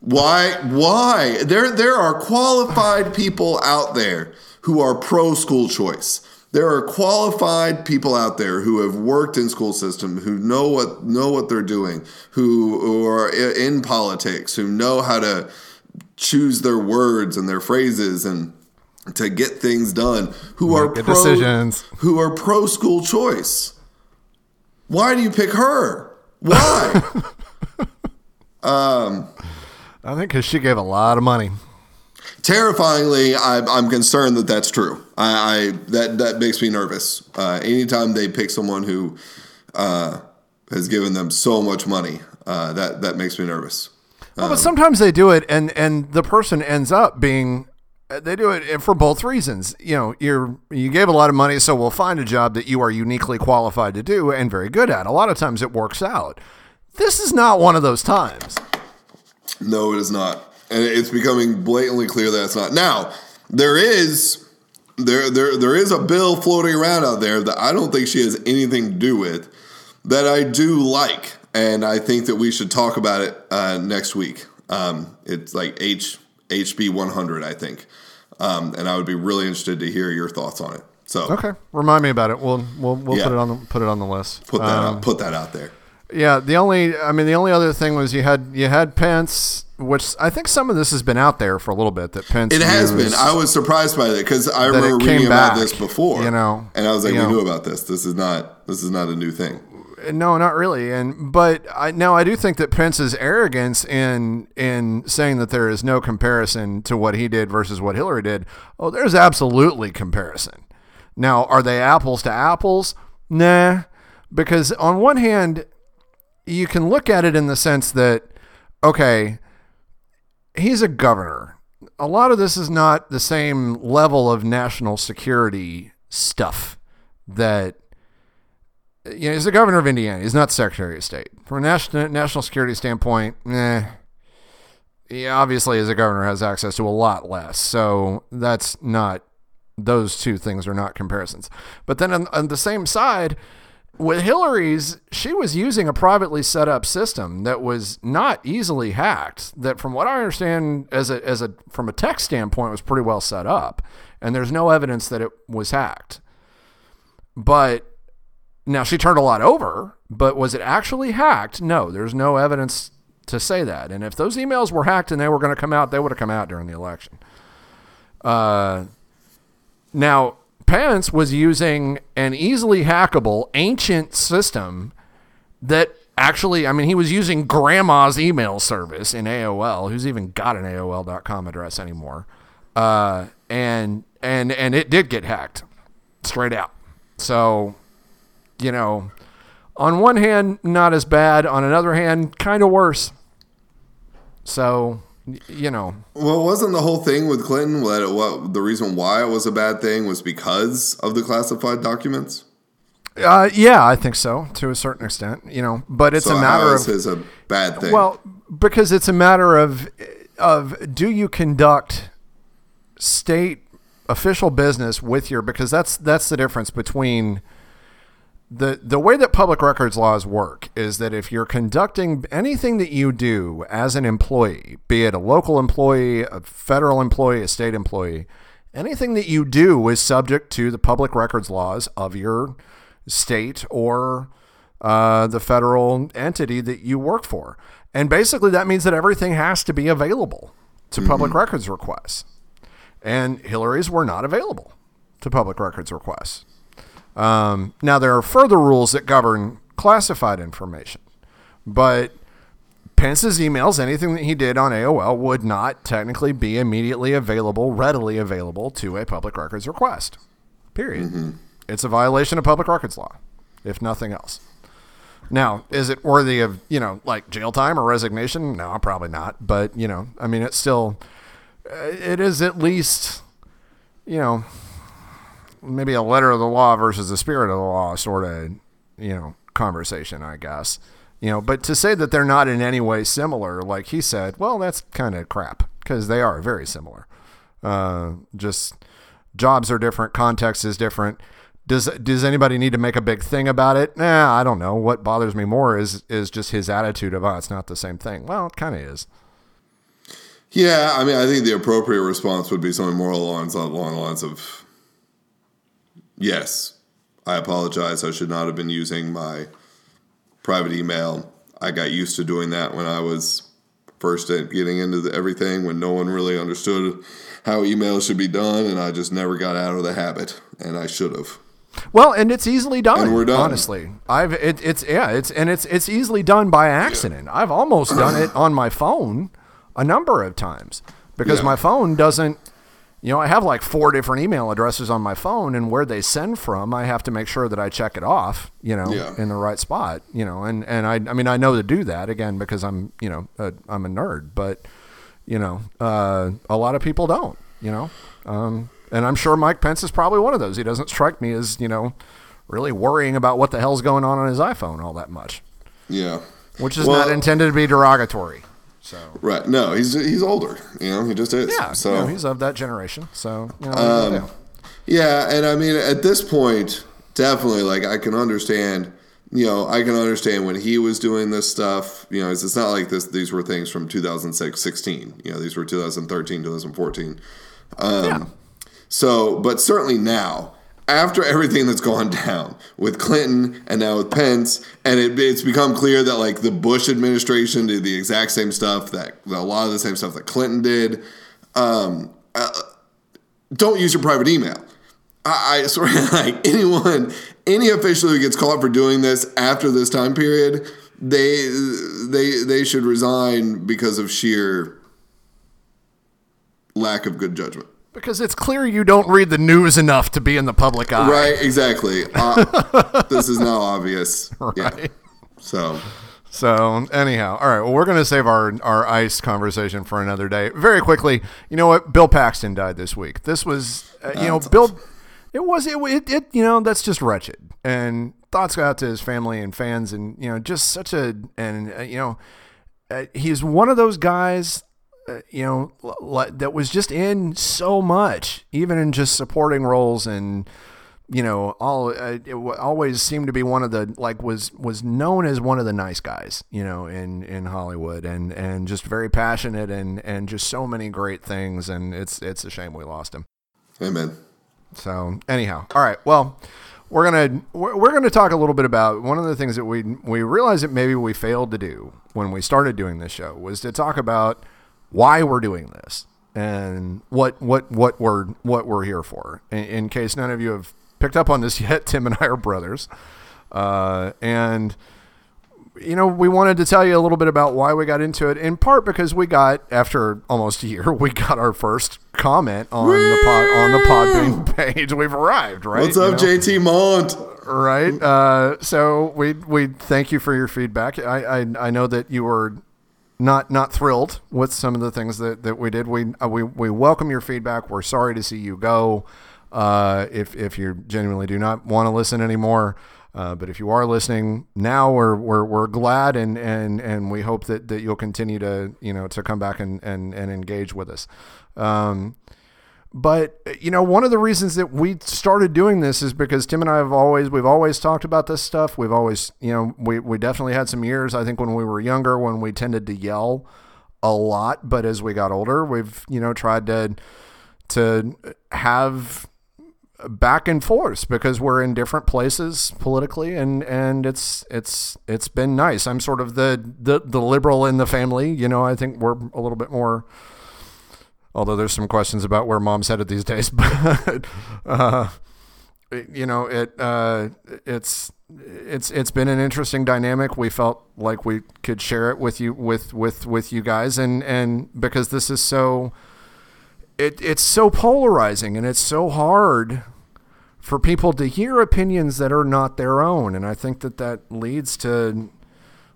Why, why? There, there are qualified people out there who are pro school choice. There are qualified people out there who have worked in school system, who know what know what they're doing, who, who are in politics, who know how to choose their words and their phrases and to get things done who are pro, decisions. who are pro school choice why do you pick her why um, I think because she gave a lot of money. terrifyingly I'm, I'm concerned that that's true I, I that that makes me nervous uh, anytime they pick someone who uh, has given them so much money uh, that that makes me nervous Well, but sometimes they do it, and and the person ends up being. uh, They do it for both reasons. You know, you're you gave a lot of money, so we'll find a job that you are uniquely qualified to do and very good at. A lot of times it works out. This is not one of those times. No, it is not, and it's becoming blatantly clear that it's not. Now, there is there there there is a bill floating around out there that I don't think she has anything to do with that I do like, and I think that we should talk about it uh, next week. Um, it's like H HB 100, I think, um, and I would be really interested to hear your thoughts on it. So Okay, remind me about it. We'll we'll, we'll Yeah. put it on the put it on the list. put that Um, out, put that out there. Yeah, the only I mean the only other thing was you had you had Pence, which I think some of this has been out there for a little bit. That Pence It has been. I was surprised by that because I That remember reading about this before, you know, and I was like, "We know. knew about this. This is not. This is not a new thing." No, not really. And but I now I do think that Pence's arrogance in in saying that there is no comparison to what he did versus what Hillary did. Oh, there's absolutely comparison. Now, are they apples to apples? Nah, because on one hand, you can look at it in the sense that okay, he's a governor. A lot of this is not the same level of national security stuff that you know, he's the governor of Indiana. He's not Secretary of State. From a national national security standpoint, eh, he obviously as a governor has access to a lot less. So that's not those two things are not comparisons. But then on, on the same side, with Hillary's, she was using a privately set up system that was not easily hacked. That, from what I understand, as a as a from a tech standpoint, was pretty well set up, and there's no evidence that it was hacked. But now she turned a lot over, but was it actually hacked? No, there's no evidence to say that. And if those emails were hacked and they were going to come out, they would have come out during the election. Uh, now Pence was using an easily hackable ancient system that actually, I mean, he was using grandma's email service in AOL. Who's even got an AOL.com address anymore? Uh, and and and it did get hacked, straight out. So, you know, on one hand, not as bad. On another hand, kind of worse. So, you know, Well, wasn't the whole thing with Clinton that it, what the reason why it was a bad thing was because of the classified documents? uh, yeah, I think so to a certain extent. You know, but it's so a matter of is a bad thing? Well, because it's a matter of of do you conduct state official business with your because that's that's the difference between the the way that public records laws work is that if you're conducting anything that you do as an employee, be it a local employee, a federal employee, a state employee, anything that you do is subject to the public records laws of your state or uh, the federal entity that you work for. And basically, that means that everything has to be available to public records requests. And Hillary's were not available to public records requests. Um, now, there are further rules that govern classified information, but Pence's emails, anything that he did on AOL, would not technically be immediately available, readily available to a public records request. Period. It's a violation of public records law, if nothing else. Now, is it worthy of, you know, like jail time or resignation? No, probably not. But, you know, I mean, it's still, uh, it is at least, you know, maybe a letter of the law versus the spirit of the law sort of, you know, conversation, I guess. You know, but to say that they're not in any way similar, like he said, well, that's kind of crap because they are very similar. Uh, just jobs are different, context is different. Does does anybody need to make a big thing about it? Nah, I don't know. What bothers me more is is just his attitude of, oh, it's not the same thing. Well, it kind of is. Yeah, I mean, I think the appropriate response would be something more along, along the lines of, yes, I apologize. I should not have been using my private email. I got used to doing that when I was first getting into the, everything, when no one really understood how email should be done, and I just never got out of the habit, and I should have. Well, and it's easily done. And we're done. Honestly, I've it, it's yeah, it's and it's it's easily done by accident. I've almost done it on my phone a number of times because Yeah. my phone doesn't. You know, I have like four different email addresses on my phone, and where they send from, I have to make sure that I check it off. You know, Yeah. in the right spot. You know, and and I I mean I know to do that again because I'm you know a, I'm a nerd, but you know uh, a lot of people don't. You know, um, and I'm sure Mike Pence is probably one of those. He doesn't strike me as you know really worrying about what the hell's going on on his iPhone all that much, Yeah. which is Well- not intended to be derogatory. So Right. No, he's he's older. You know, he just is. yeah, So you know, he's of that generation. So you know, yeah. Yeah, and I mean, at this point, definitely, like I can understand. You know, I can understand when he was doing this stuff. You know, it's, it's not like this. These were things from 2006, 16. You know, these were 2013, 2014. Um, Yeah. So, but certainly now, after everything that's gone down with Clinton and now with Pence, and it, it's become clear that like the Bush administration did the exact same stuff that a lot of the same stuff that Clinton did. Um, uh, don't use your private email. I, I swear, like anyone, any official who gets caught for doing this after this time period, they they they should resign because of sheer lack of good judgment. Because it's clear you don't read the news enough to be in the public eye. Right? Exactly. Uh, this is now obvious. Yeah. Right. So So anyhow, all right. Well, we're going to save our our ice conversation for another day. Very quickly, you know what? Bill Paxton died this week. This was, uh, you know, Bill. It was it, it it you know that's just wretched. And thoughts go out to his family and fans, and you know, just such a and uh, you know, uh, he's one of those guys. Uh, you know, l- l- that was just in so much, even in just supporting roles and you know, all uh, it w- always seemed to be one of the like was was known as one of the nice guys, you know, in in Hollywood, and and just very passionate and and just so many great things, and it's it's a shame we lost him. amen. So anyhow, all right, well. We're gonna we're, we're gonna talk a little bit about one of the things that we we realized that maybe we failed to do when we started doing this show was to talk about why we're doing this and what what what we're what we're here for. In, in case none of you have picked up on this yet, Tim and I are brothers, uh, and you know we wanted to tell you a little bit about why we got into it. In part because we got after almost a year, we got our first comment on the pod on the Podbean page. We've arrived, right? What's You up, know? JT Mont? right? Uh, so we we thank you for your feedback. I, I I know that you were not not thrilled with some of the things that, that we did. We uh, we we welcome your feedback. We're sorry to see you go. Uh, if if you genuinely do not want to listen anymore. Uh, but if you are listening now, we're, we're, we're glad and, and, and we hope that, that you'll continue to, you know, to come back and, and, and engage with us. Um, but you know one of the reasons that we started doing this is because tim and i have always we've always talked about this stuff. We've always you know we, we definitely had some years i think when we were younger when we tended to yell a lot. But as we got older we've you know tried to to have back and forth because we're in different places politically and and it's it's it's been nice. I'm sort of the the, the liberal in the family. You know i think we're a little bit more although there's some questions about where mom's headed these days but uh, you know it uh, it's it's it's been an interesting dynamic. We felt like we could share it with you with with with you guys. And and because this is so it it's so polarizing and it's so hard for people to hear opinions that are not their own. And i think that that leads to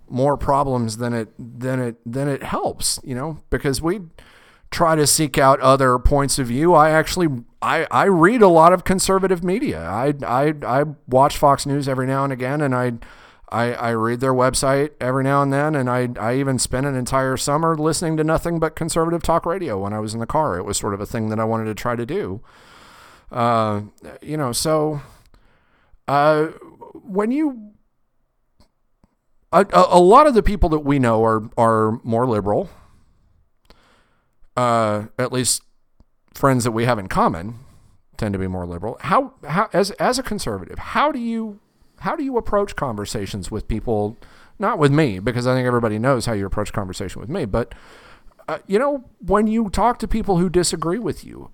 more problems than it than it than it helps you know because we try to seek out other points of view i actually i i read a lot of conservative media i i i watch fox news every now and again and i I, I read their website every now and then, and I, I even spent an entire summer listening to nothing but conservative talk radio when I was in the car. It was sort of a thing that I wanted to try to do. Uh, you know, so uh, when you a, a, lot of the people that we know are are more liberal. Uh, at least friends that we have in common tend to be more liberal. How how as as a conservative, how do you how do you approach conversations with people? Not with me, because I think everybody knows how you approach conversation with me. But uh, you know, when you talk to people who disagree with you,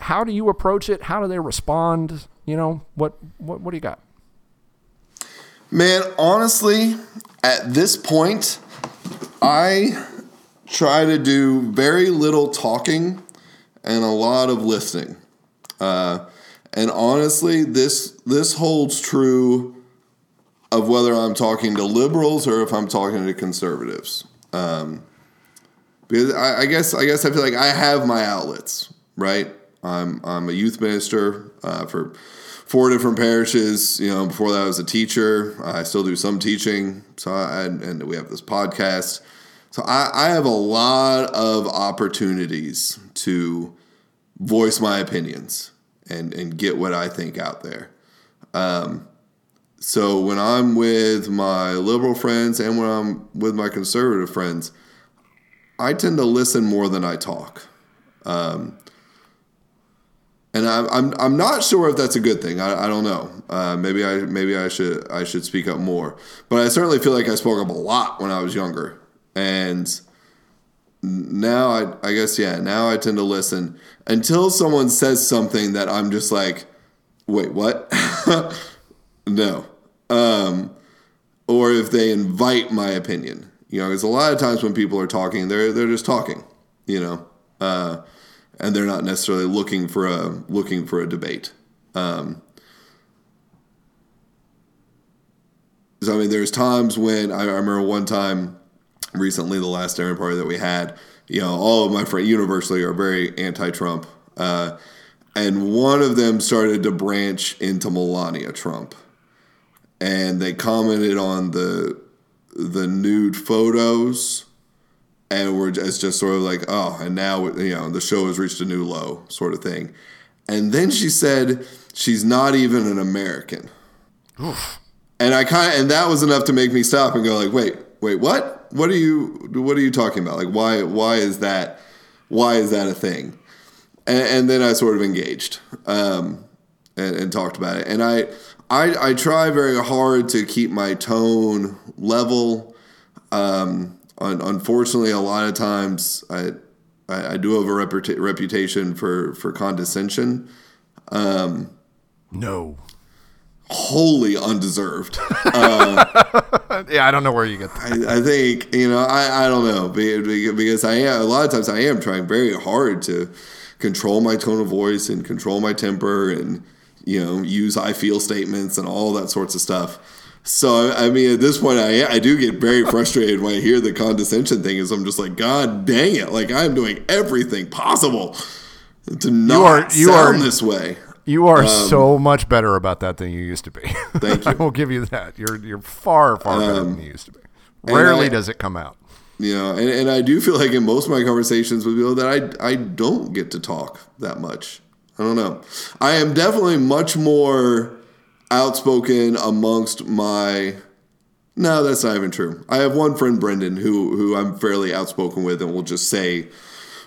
how do you approach it? How do they respond? You know, what what what do you got? Man, honestly, at this point, I try to do very little talking and a lot of listening. Uh, and honestly, this this holds true of whether I'm talking to liberals or if I'm talking to conservatives. Um, because I, I, guess I guess I feel like I have my outlets, right? I'm I'm a youth minister uh, for four different parishes. You know, before that, I was a teacher. I still do some teaching. So, I, and we have this podcast. So, I, I have a lot of opportunities to voice my opinions and and get what I think out there. Um, so when I'm with my liberal friends and when I'm with my conservative friends, I tend to listen more than I talk. Um, and I'm, I'm I'm not sure if that's a good thing. I, I don't know. Uh, maybe I maybe I should I should speak up more. But I certainly feel like I spoke up a lot when I was younger, and now I I guess yeah now I tend to listen until someone says something that I'm just like, wait what? no, um, or if they invite my opinion. You know, because a lot of times when people are talking, they're they're just talking. You know. Uh, and they're not necessarily looking for a looking for a debate. Um, so I mean, there's times when I, I, remember one time recently, the last dinner party that we had. You know, all of my friends universally are very anti-Trump, uh, and one of them started to branch into Melania Trump, and they commented on the the nude photos and we're just, just sort of like, oh, and now you know the show has reached a new low, sort of thing. And then she said she's not even an American. Oof. And I kind of, and that was enough to make me stop and go like, wait, wait, what? What are you, what are you talking about? Like, why, why is that, why is that a thing? And, and then I sort of engaged um, and, and talked about it. And I, I, I try very hard to keep my tone level. Um, unfortunately, a lot of times I, I, I do have a reputa- reputation for, for condescension. Um, no. Wholly undeserved. Uh, yeah, I don't know where you get that. I, I think, you know, I, I don't know because I am, a lot of times I am trying very hard to control my tone of voice and control my temper and, you know, use I feel statements and all that sorts of stuff. So I mean, at this point, I I do get very frustrated when I hear the condescension thing. Is I'm just like, God dang it! Like I'm doing everything possible to not you are, you sound are, this way. You are um, so much better about that than you used to be. Thank you. I will give you that. You're you're far far better um, than you used to be. Rarely I, does it come out. You know, and, and I do feel like in most of my conversations with people that I I don't get to talk that much. I don't know. I am definitely much more outspoken amongst my no, that's not even true. I have one friend, Brendan, who who I'm fairly outspoken with, and will just say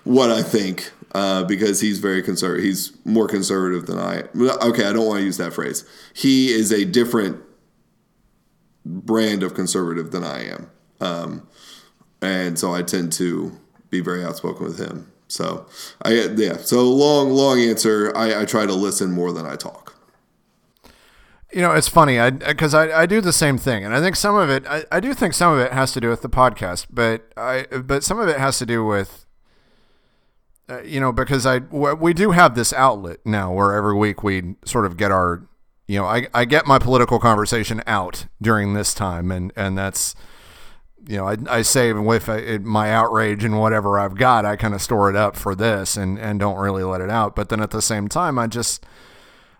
what I think uh, because he's very conservative. He's more conservative than I. Okay, I don't want to use that phrase. He is a different brand of conservative than I am, um, and so I tend to be very outspoken with him. So I yeah. So long long answer. I, I try to listen more than I talk. You know, it's funny, I because I, I do the same thing, and I think some of it, I, I do think some of it has to do with the podcast, but I but some of it has to do with, uh, you know, because I we do have this outlet now where every week we sort of get our, you know, I I get my political conversation out during this time, and and that's, you know, I I save with uh, my outrage and whatever I've got, I kind of store it up for this, and and don't really let it out, but then at the same time, I just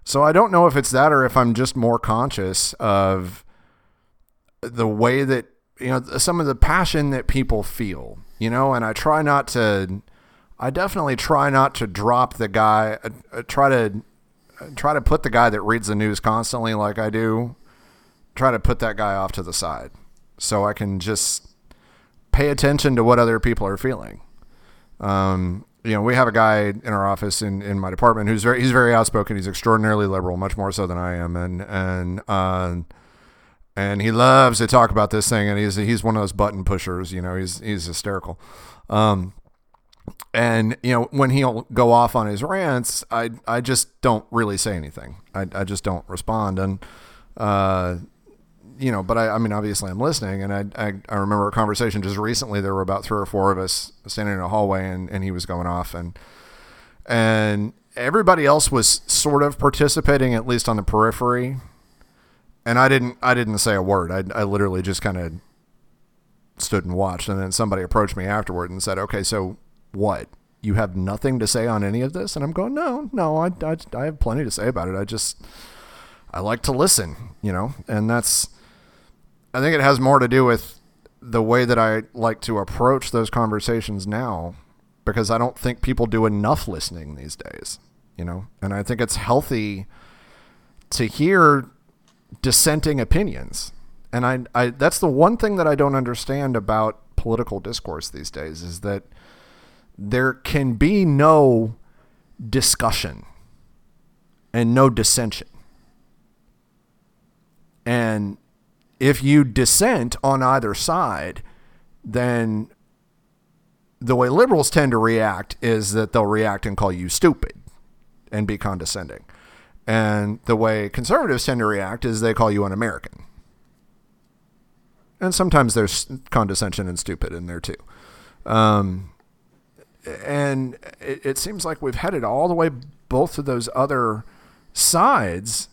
so I don't know if it's that or if I'm just more conscious of the way that you know some of the passion that people feel, you know, and I try not to I definitely try not to drop the guy uh, uh try to try to put the guy that reads the news constantly, like I do, try to put that guy off to the side, so I can just pay attention to what other people are feeling. Um, you know, we have a guy in our office in, in my department who's very he's very outspoken. He's extraordinarily liberal, much more so than I am, and and uh, and he loves to talk about this thing. And he's he's one of those button pushers. You know, he's he's hysterical. Um, and you know when he'll go off on his rants, I I just don't really say anything. I I just don't respond, and uh, you know, but I, I mean, obviously I'm listening and I, I, I, remember a conversation just recently, there were about three or four of us standing in a hallway and, and he was going off and, and everybody else was sort of participating at least on the periphery. And I didn't, I didn't say a word. I, I literally just kind of stood and watched. And then somebody approached me afterward and said, okay, so what? You have nothing to say on any of this? And I'm going, no, no, I, I, I have plenty to say about it. I just, I like to listen, you know, and that's, I think it has more to do with the way that I like to approach those conversations now because I don't think people do enough listening these days, you know? And I think it's healthy to hear dissenting opinions. And I, I that's the one thing that I don't understand about political discourse these days is that there can be no discussion and no dissension. And if you dissent on either side, then the way liberals tend to react is that they'll react and call you stupid and be condescending. And the way conservatives tend to react is they call you un American. And sometimes there's condescension and stupid in there too. Um, and it, it seems like we've headed all the way both of those other sides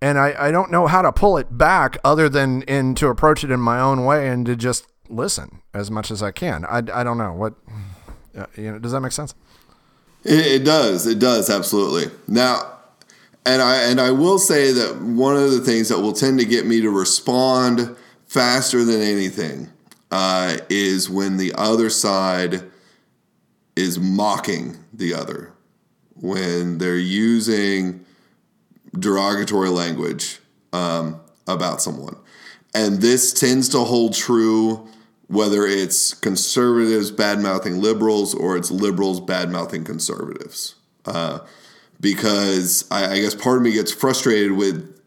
and I, I don't know how to pull it back other than in to approach it in my own way and to just listen as much as I can. I, I don't know what uh, you know. Does that make sense? It, it does. It does absolutely. Now, and I and I will say that one of the things that will tend to get me to respond faster than anything uh, is when the other side is mocking the other when they're using derogatory language um, about someone. And this tends to hold true whether it's conservatives bad mouthing liberals or it's liberals bad mouthing conservatives. Uh, because I, I guess part of me gets frustrated with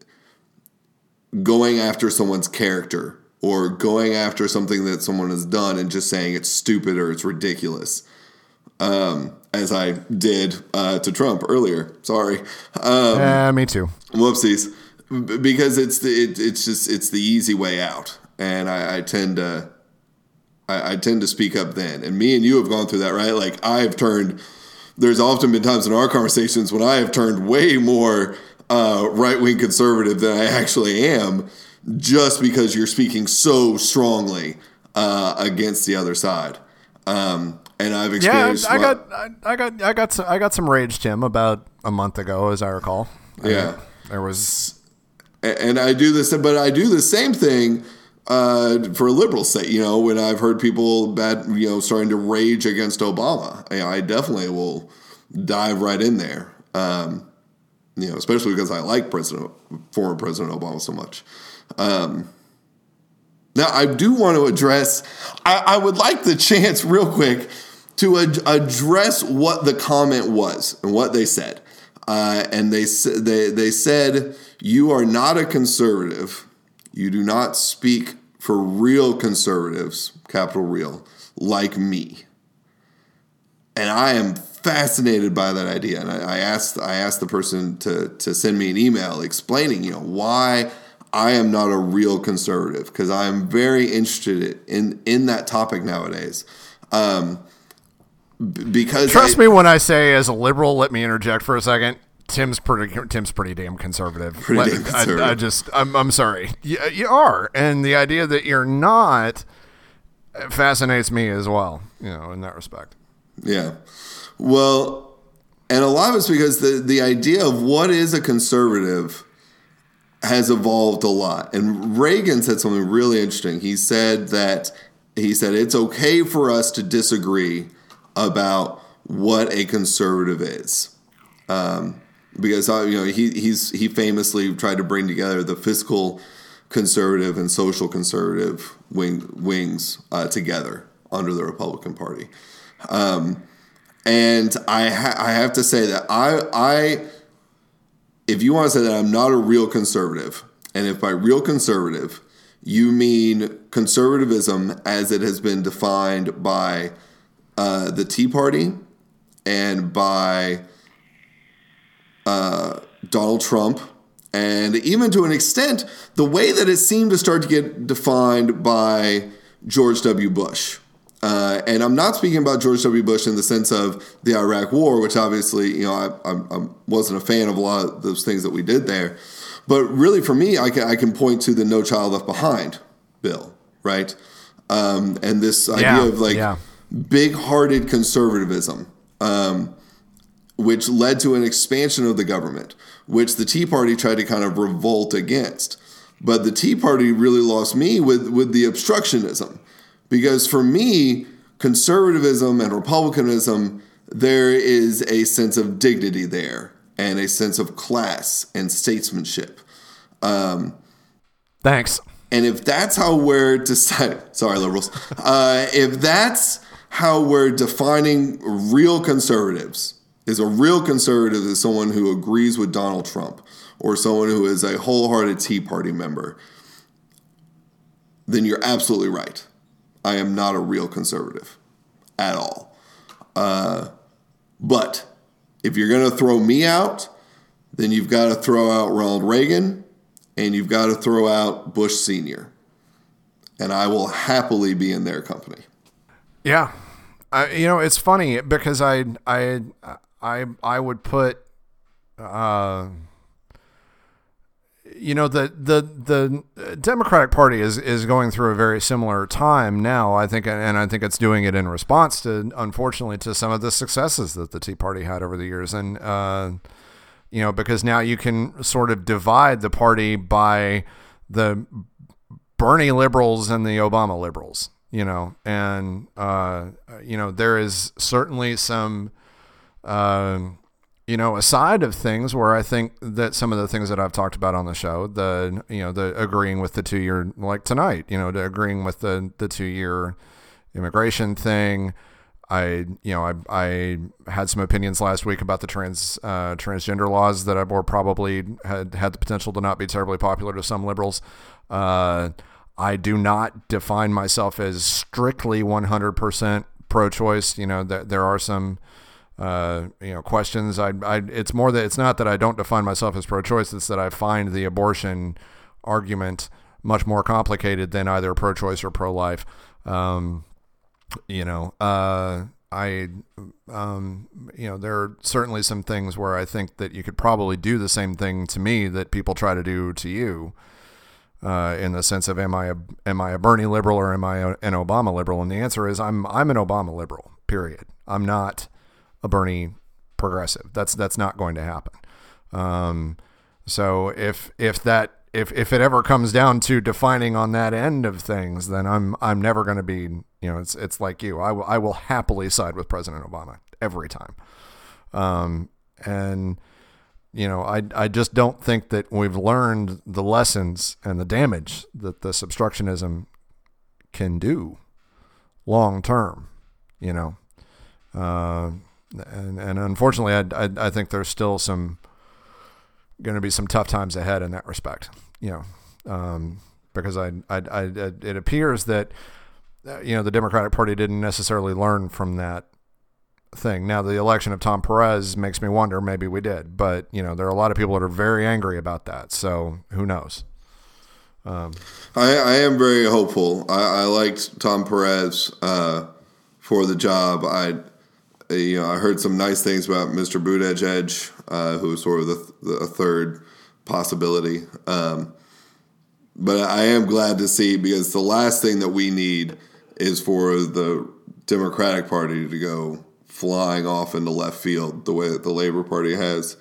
going after someone's character or going after something that someone has done and just saying it's stupid or it's ridiculous. Um, as I did uh, to Trump earlier. Sorry. Um, yeah, me too. Whoopsies. Because it's the it, it's just it's the easy way out, and I, I tend to I, I, tend to speak up then. And me and you have gone through that, right? Like I've turned. There's often been times in our conversations when I have turned way more uh, right wing conservative than I actually am, just because you're speaking so strongly uh, against the other side. Um, and I've experienced. Yeah, I got, I, I got, I got, some, I got some rage, Tim, about a month ago, as I recall. Yeah, I there was, and I do this, but I do the same thing uh, for liberals' sake. You know, when I've heard people bad, you know, starting to rage against Obama, you know, I definitely will dive right in there. Um, you know, especially because I like President, former President Obama so much. Um, now, I do want to address. I, I would like the chance, real quick, to ad- address what the comment was and what they said. Uh, and they, they, they said, You are not a conservative. You do not speak for real conservatives, capital real, like me. And I am fascinated by that idea. And I, I asked I asked the person to, to send me an email explaining, you know, why I am not a real conservative because I am very interested in in that topic nowadays. Um, because trust I, me when I say, as a liberal, let me interject for a second. Tim's pretty. Tim's pretty damn conservative. Pretty let, damn conservative. I, I, just. I'm. I'm sorry. You, you are, and the idea that you're not fascinates me as well. You know, in that respect. Yeah. Well, and a lot of it's because the the idea of what is a conservative has evolved a lot. And Reagan said something really interesting. He said that he said it's okay for us to disagree about what a conservative is. Um, because uh, you know he he's he famously tried to bring together the fiscal conservative and social conservative wing wings uh, together under the Republican Party. Um, and I ha- I have to say that I I if you want to say that I'm not a real conservative, and if by real conservative you mean conservatism as it has been defined by uh, the Tea Party and by uh, Donald Trump, and even to an extent, the way that it seemed to start to get defined by George W. Bush. Uh, and I'm not speaking about George W. Bush in the sense of the Iraq War, which obviously, you know, I, I, I wasn't a fan of a lot of those things that we did there. But really, for me, I can, I can point to the No Child Left Behind bill, right? Um, and this idea Yeah, of like yeah. big hearted conservatism, um, which led to an expansion of the government, which the Tea Party tried to kind of revolt against. But the Tea Party really lost me with, with the obstructionism. Because for me, conservatism and republicanism, there is a sense of dignity there and a sense of class and statesmanship. Thanks. And if that's how we're deciding, sorry, liberals, uh, if that's how we're defining real conservatives, is a real conservative is someone who agrees with Donald Trump or someone who is a wholehearted Tea Party member, then you're absolutely right. I am not a real conservative at all. Uh, but if you're going to throw me out, then you've got to throw out Ronald Reagan and you've got to throw out Bush Sr. And I will happily be in their company. Yeah, I, you know it's funny because I I I I would put, uh, you know the the the Democratic Party is is going through a very similar time now. I think, and I think it's doing it in response to, unfortunately, to some of the successes that the Tea Party had over the years, and uh, you know because now you can sort of divide the party by the Bernie liberals and the Obama liberals, you know, and uh, you know there is certainly some, um you know, a side of things where I think that some of the things that I've talked about on the show, the you know, the agreeing with the two year, like tonight, you know, the agreeing with the the two year immigration thing. I you know I I had some opinions last week about the trans uh, transgender laws that I were probably had had the potential to not be terribly popular to some liberals. Uh, I do not define myself as strictly 100% pro-choice. You know, there there are some uh, you know questions. I, I it's more that it's not that I don't define myself as pro-choice. It's that I find the abortion argument much more complicated than either pro-choice or pro-life. Um, you know, uh, I, um, you know, there are certainly some things where I think that you could probably do the same thing to me that people try to do to you. Uh, in the sense of am I a am I a Bernie liberal or am I a, an Obama liberal? And the answer is I'm I'm an Obama liberal. Period. I'm not a Bernie progressive. That's that's not going to happen. Um, so if if that if if it ever comes down to defining on that end of things, then I'm I'm never going to be you know it's it's like you. I will I will happily side with President Obama every time. Um, and you know I I just don't think that we've learned the lessons and the damage that this obstructionism can do long term. You know. Uh, and and unfortunately, I, I, I think there's still some going to be some tough times ahead in that respect. You know, um, because I, I, I it appears that uh, you know the Democratic Party didn't necessarily learn from that thing. Now the election of Tom Perez makes me wonder. Maybe we did, but you know there are a lot of people that are very angry about that. So who knows? I, I am very hopeful. I, I liked Tom Perez uh, for the job. I you know I heard some nice things about Mr. Buttigieg, uh, who was sort of the, the third possibility. Um, but I am glad to see because the last thing that we need is for the Democratic Party to go flying off into left field the way that the Labor Party has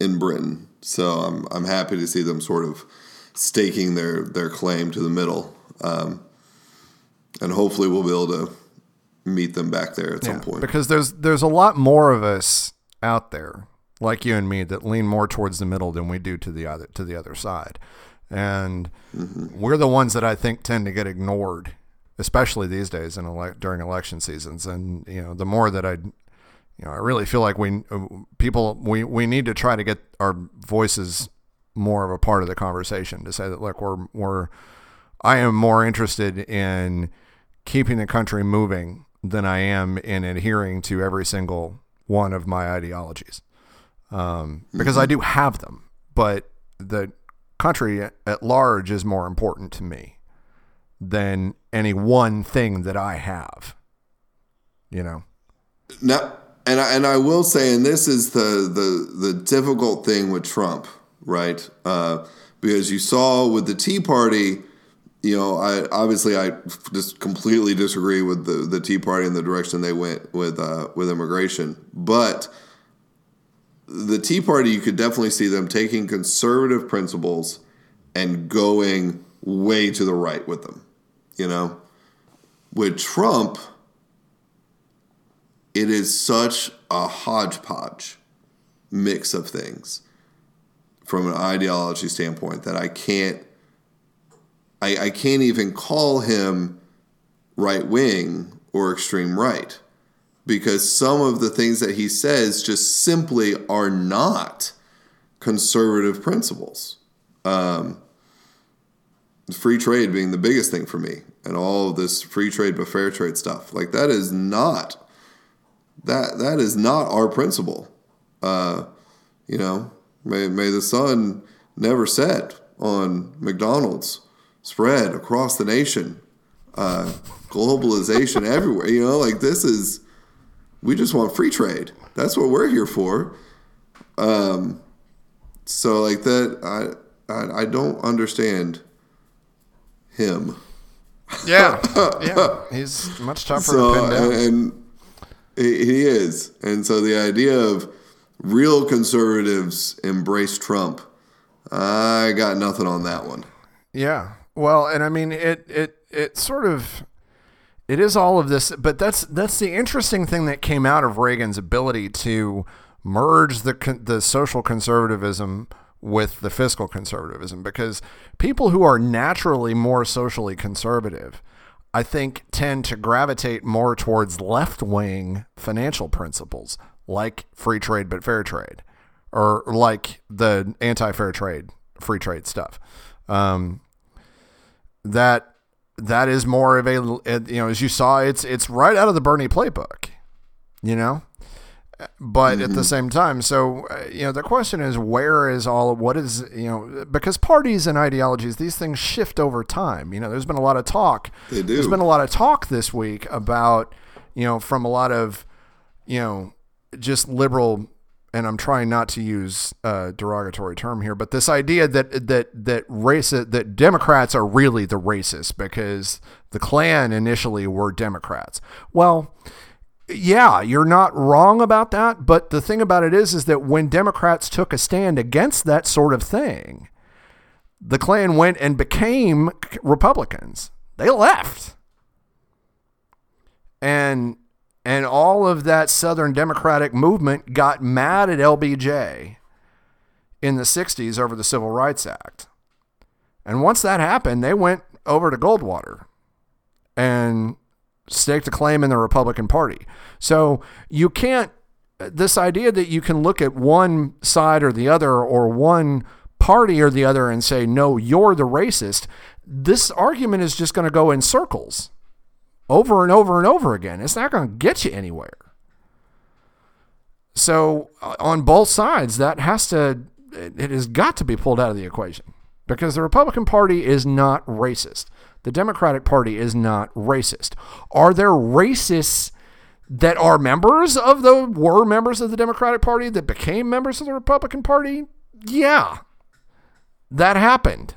in Britain. So I'm I'm happy to see them sort of staking their their claim to the middle, um, and hopefully we'll be able to meet them back there at some point. because there's there's a lot more of us out there like you and me that lean more towards the middle than we do to the other to the other side, and we're the ones that I think tend to get ignored, especially these days in ele- during election seasons. And you know, the more that I, you know, I really feel like we uh, people we we need to try to get our voices more of a part of the conversation to say that look we're we're I am more interested in keeping the country moving than I am in adhering to every single one of my ideologies. Um, because I do have them, but the country at large is more important to me than any one thing that I have. You know? Now, and I, and I will say, and this is the the the difficult thing with Trump, right? Uh, because you saw with the Tea Party, you know, I obviously I just completely disagree with the the Tea Party and the direction they went with uh, with immigration, but the Tea Party, you could definitely see them taking conservative principles and going way to the right with them. You know, with Trump, it is such a hodgepodge mix of things from an ideology standpoint that I can't I, I can't even call him right wing or extreme right because some of the things that he says just simply are not conservative principles. Um, free trade being the biggest thing for me, and all this free trade but fair trade stuff like that is not that that is not our principle. Uh, you know, may may the sun never set on McDonald's spread across the nation. Uh, globalization everywhere. You know, like this is we just want free trade. That's what we're here for. Um, so like that, I, I I don't understand him. Yeah, yeah. He's much tougher So to pin down. and, he is, and so the idea of real conservatives embrace Trump, I got nothing on that one. Yeah. Well, and I mean it it it sort of it is all of this, but that's that's the interesting thing that came out of Reagan's ability to merge the the social conservatism with the fiscal conservatism because people who are naturally more socially conservative I think tend to gravitate more towards left-wing financial principles like free trade but fair trade or like the anti-fair trade free trade stuff. Um, that that is more of a you know as you saw it's it's right out of the Bernie playbook, you know. But at the mm-hmm. same time, so you know the question is where is all what is you know because parties and ideologies these things shift over time. You know, there's been a lot of talk. They do. There's been a lot of talk this week about you know from a lot of you know just liberal and I'm trying not to use a derogatory term here, but this idea that that that race that Democrats are really the racists because the Klan initially were Democrats. Well, yeah, you're not wrong about that, but the thing about it is is that when Democrats took a stand against that sort of thing, the Klan went and became Republicans. They left. And and all of that Southern Democratic movement got mad at LBJ in the 60s over the Civil Rights Act. And once that happened, they went over to Goldwater and staked a claim in the Republican Party. So you can't, this idea that you can look at one side or the other or one party or the other and say, no, you're the racist, this argument is just going to go in circles over and over and over again. It's not going to get you anywhere. So uh, on both sides, that has to it has got to be pulled out of the equation because the Republican Party is not racist. The Democratic Party is not racist. Are there racists that are members of the were members of the Democratic Party that became members of the Republican Party? Yeah. That happened.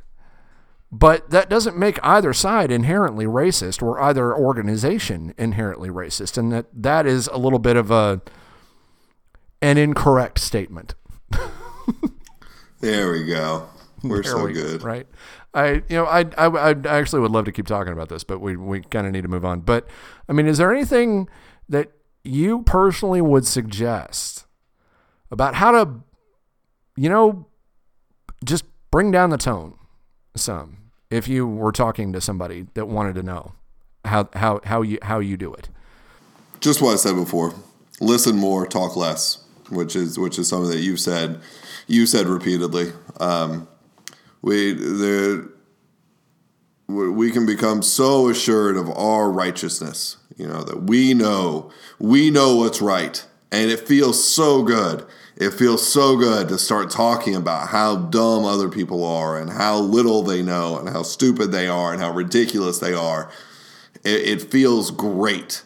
But that doesn't make either side inherently racist or either organization inherently racist. And that, that is a little bit of a an incorrect statement. There we go. We're There so we good. right? I you know I, I I actually would love to keep talking about this, but we we kind of need to move on. But I mean, is there anything that you personally would suggest about how to, you know, just bring down the tone some if you were talking to somebody that wanted to know how how how you how you do it. Just what I said before. Listen more, talk less, which is which is something that you've said you said repeatedly. Um, we the we can become so assured of our righteousness, you know, that we know we know what's right, and it feels so good. It feels so good to start talking about how dumb other people are and how little they know and how stupid they are and how ridiculous they are. It, it feels great,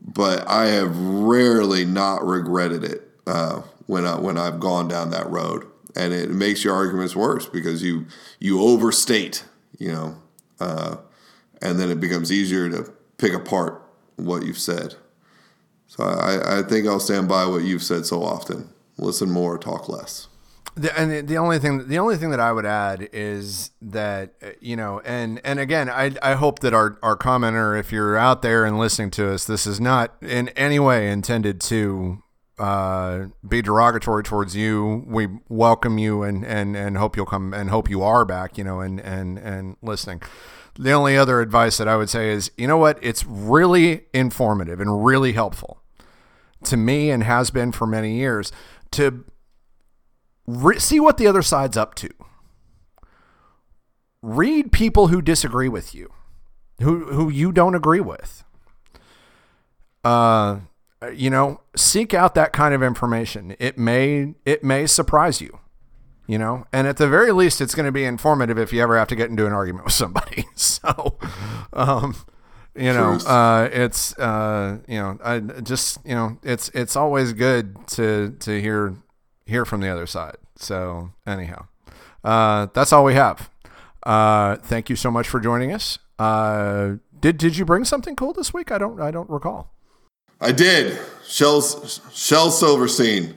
but I have rarely not regretted it uh, when I, when I've gone down that road, and it makes your arguments worse because you you overstate, you know, uh, and then it becomes easier to pick apart what you've said. So I, I think I'll stand by what you've said so often. Listen more, talk less. The, and the only thing, the only thing that I would add is that uh, you know, and and again, I I hope that our our commenter, if you're out there and listening to us, this is not in any way intended to uh, be derogatory towards you. We welcome you and and and hope you'll come and hope you are back. You know, and and and listening. The only other advice that I would say is, you know what, it's really informative and really helpful to me and has been for many years to re- see what the other side's up to. Read people who disagree with you, who who you don't agree with. Uh, you know, seek out that kind of information. It may it may surprise you. You know, and at the very least, it's going to be informative if you ever have to get into an argument with somebody. So, um, you know, uh, it's uh, you know, I just you know, it's it's always good to to hear hear from the other side. So anyhow, uh, that's all we have. Uh, thank you so much for joining us. Uh, did did you bring something cool this week? I don't I don't recall. I did. Shell's Shel Silverstein.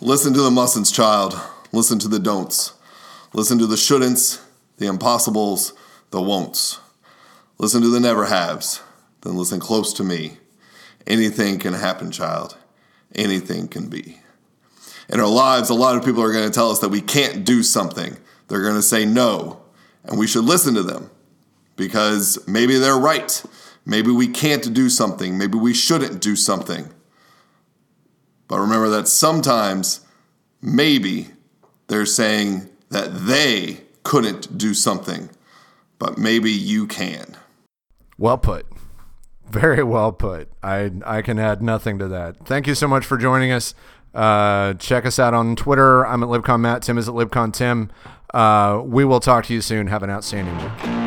Listen to the mustn'ts, child. Listen to the don'ts. Listen to the shouldn'ts, the impossibles, the won'ts. Listen to the never haves. Then listen close to me. Anything can happen, child. Anything can be. In our lives, a lot of people are going to tell us that we can't do something. They're going to say no, and we should listen to them because maybe they're right. Maybe we can't do something. Maybe we shouldn't do something. But remember that sometimes, maybe, they're saying that they couldn't do something, but maybe you can. Well put. Very well put. I I can add nothing to that. Thank you so much for joining us. Uh, check us out on Twitter. I'm at LibCon Matt. Tim is at LibCon Tim. Uh, we will talk to you soon. Have an outstanding week.